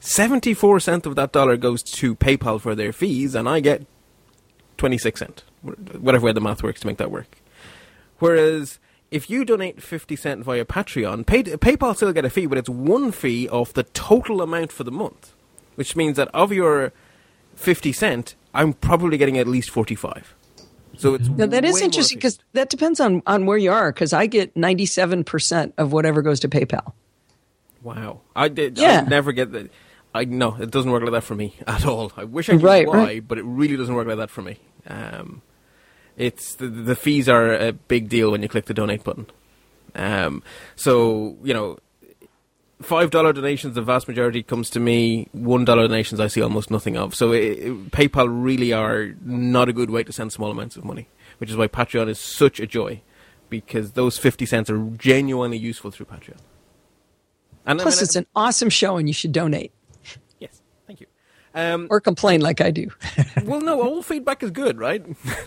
74 cent of that dollar goes to PayPal for their fees, and I get 26 cent, whatever way the math works to make that work. Whereas if you donate 50 cent via Patreon, pay, PayPal still get a fee, but it's one fee off the total amount for the month, which means that of your 50 cent, I'm probably getting at least 45. So it's Now that is interesting because that depends on, on where you are because I get 97% of whatever goes to PayPal. Wow, I did. Yeah. I never get that. I no, it doesn't work like that for me at all. I wish I knew Right, why, right. but it really doesn't work like that for me. Um, it's the, the fees are a big deal when you click the donate button. Um, so you know, five dollar donations, the vast majority comes to me. One dollar donations, I see almost nothing of. So it, it- PayPal really are not a good way to send small amounts of money, which is why Patreon is such a joy because those fifty cents are genuinely useful through Patreon. And I Plus, mean, it's an awesome show and you should donate Yes, thank you. Um, or complain like I do. well, no, all feedback is good, right?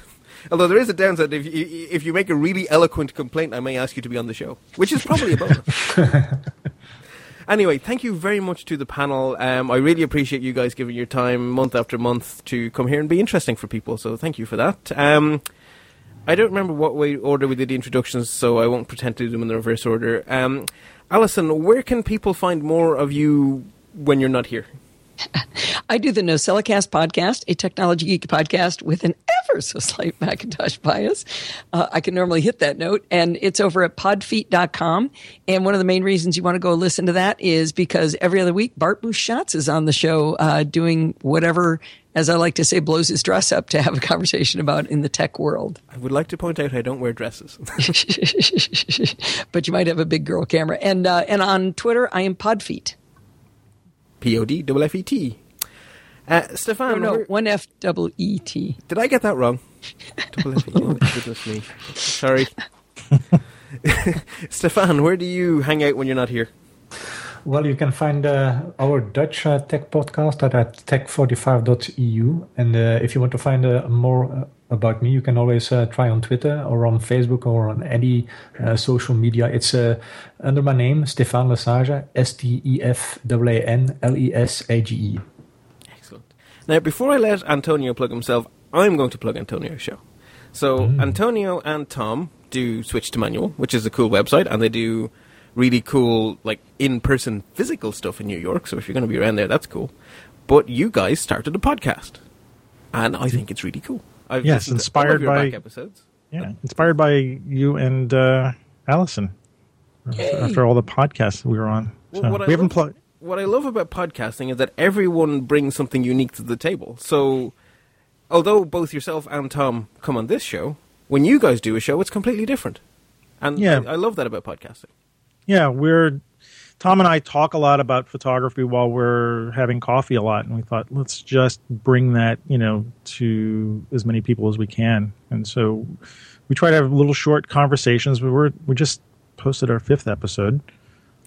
Although there is a downside. If you, if you make a really eloquent complaint, I may ask you to be on the show, which is probably a bonus. anyway, thank you very much to the panel. Um, I really appreciate you guys giving your time month after month to come here and be interesting for people. So thank you for that. Um, I don't remember what way order we did the introductions, so I won't pretend to do them in the reverse order. Um, Allison, where can people find more of you when you're not here? I do the NosillaCast podcast, a technology geek podcast with an ever so slight Macintosh bias. Uh, I can normally hit that note, and it's over at podfeet.com. And one of the main reasons you want to go listen to that is because every other week, Bart Busschots is on the show uh, doing whatever, as I like to say, blows his dress up to have a conversation about in the tech world. I would like to point out I don't wear dresses. but you might have a big girl camera. And, uh, and on Twitter, I am Podfeet. P O D double F E T. Uh, Oh, Stefaan, no, where- one F double E T. did I get that wrong? double F E T. Oh, goodness me. Sorry. Stefaan, where do you hang out when you're not here? Well, you can find uh, our Dutch uh, tech podcast at, at tech45.eu. And uh, if you want to find uh, more uh, about me, you can always uh, try on Twitter or on Facebook or on any uh, social media. It's uh, under my name, Stefaan Lesage, S T E F A N L E S A G E. Excellent. Now, before I let Antonio plug himself, I'm going to plug Antonio's show. So, Antonio and Tom do Switch to Manual, which is a cool website, and they do really cool, like, in person physical stuff in New York. So, if you're going to be around there, that's cool. But you guys started a podcast, and I think it's really cool. I've Yes, listened to all of inspired by- back episodes. Yeah, inspired by you and uh, Allison. After all the podcasts we were on, Well, so what I we haven't love- plugged. What I love about podcasting is that everyone brings something unique to the table. So, although both yourself and Tom come on this show, when you guys do a show, it's completely different. And Yeah. I, I love that about podcasting. Yeah, we're Tom and I talk a lot about photography while we're having coffee a lot, and we thought let's just bring that you know to as many people as we can. And so we try to have little short conversations. But we're we're just posted our fifth episode.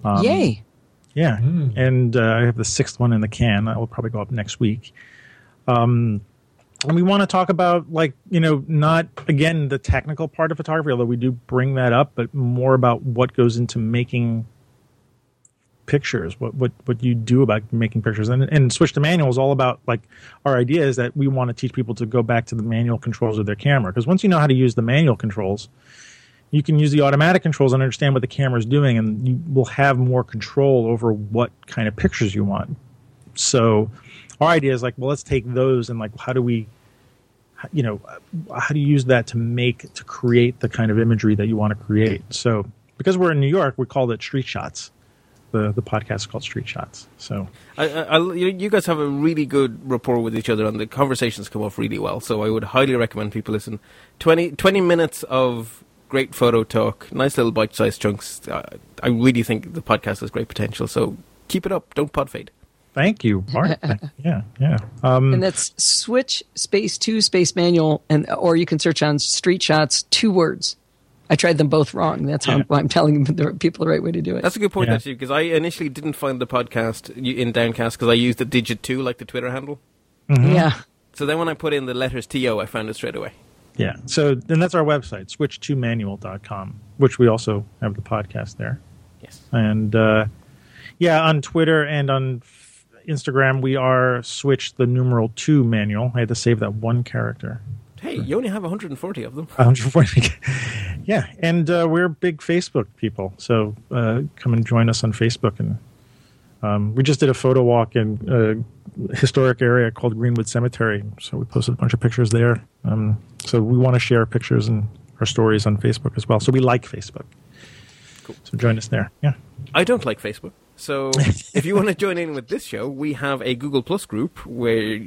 Um, Yay! Yeah, mm. and uh, I have the sixth one in the can. That will probably go up next week. Um, and we want to talk about like you know not again the technical part of photography, although we do bring that up, but more about what goes into making pictures, what what what you do about making pictures, and and switch to manual is all about like our idea is that we want to teach people to go back to the manual controls of their camera because once you know how to use the manual controls, you can use the automatic controls and understand what the camera is doing, and you will have more control over what kind of pictures you want. So, our idea is like, well, let's take those and like, how do we, you know, how do you use that to make to create the kind of imagery that you want to create? So, because we're in New York, we call it street shots. The, the podcast is called Street Shots. So, I, I, you guys have a really good rapport with each other, and the conversations come off really well. So, I would highly recommend people listen. 20, 20 minutes of great photo talk, nice little bite-sized chunks. Uh, I really think the podcast has great potential. So keep it up. Don't pod fade. Thank you, Mark. yeah, yeah. Um, and that's switch space two space manual, and or you can search on Street Shots two words. I tried them both wrong. That's how yeah. I'm, I'm, telling the people the right way to do it. That's a good point, yeah. actually, because I initially didn't find the podcast in Downcast because I used the digit two, like the Twitter handle. Mm-hmm. Yeah. So then when I put in the letters TO, I found it straight away. Yeah. So then that's our website, switch2manual.com, which we also have the podcast there. Yes. And uh, yeah, on Twitter and on Instagram, we are switch the numeral 2 manual. I had to save that one character. Hey, you only have 140 of them. 140. yeah, and uh, we're big Facebook people, so uh, come and join us on Facebook. And um, we just did a photo walk in a historic area called Greenwood Cemetery, so we posted a bunch of pictures there. Um, so we want to share pictures and our stories on Facebook as well. So we like Facebook. Cool. So join us there. Yeah. I don't like Facebook. So if you want to join in with this show, we have a Google Plus group where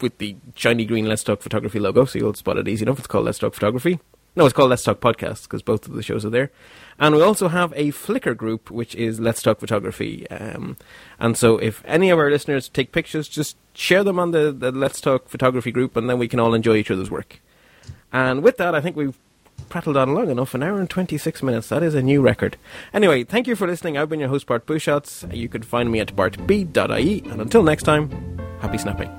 with the shiny green Let's Talk Photography logo, so you'll spot it easy enough. It's called Let's Talk Photography. No, it's called Let's Talk Podcast because both of the shows are there. And we also have a Flickr group, which is Let's Talk Photography. Um, and so if any of our listeners take pictures, just share them on the, the Let's Talk Photography group, and then we can all enjoy each other's work. And with that, I think we've prattled on long enough. An hour and 26 minutes. That is a new record. Anyway, thank you for listening. I've been your host, Bart Busschots. You can find me at bartb.ie. And until next time, happy snapping.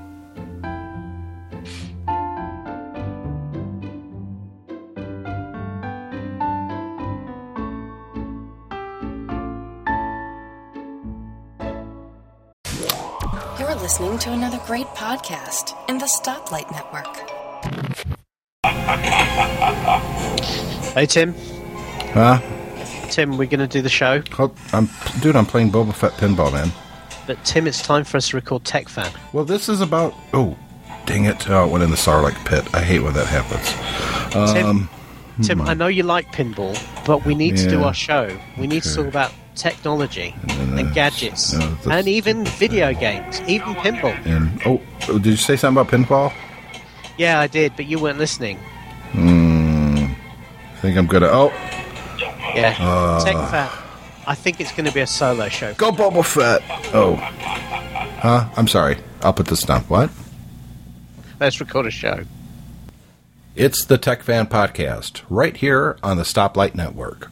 You're listening to another great podcast in the Stoplight Network. Hey Tim. Huh? Tim, we're going to do the show. Oh, I'm, dude, I'm playing Boba Fett pinball, man. But Tim, it's time for us to record Tech Fan. Well, this is about. Oh, dang it! Oh, it went in the Sarlacc pit. I hate when that happens. Um, Tim, Tim. I know you like pinball, but we need yeah, to do our show. We need to talk about technology and, uh, and gadgets, uh, and even video games, even pinball. And oh, did you say something about pinball? Yeah, I did, but you weren't listening. Hmm. I think I'm gonna. Oh. Yeah. Uh, Tech Fat. I think it's going to be a solo show. Go Boba Fett. Oh. Huh? I'm sorry. I'll put this down. What? Let's record a show. It's the Tech Fan Podcast, right here on the Stoplight Network.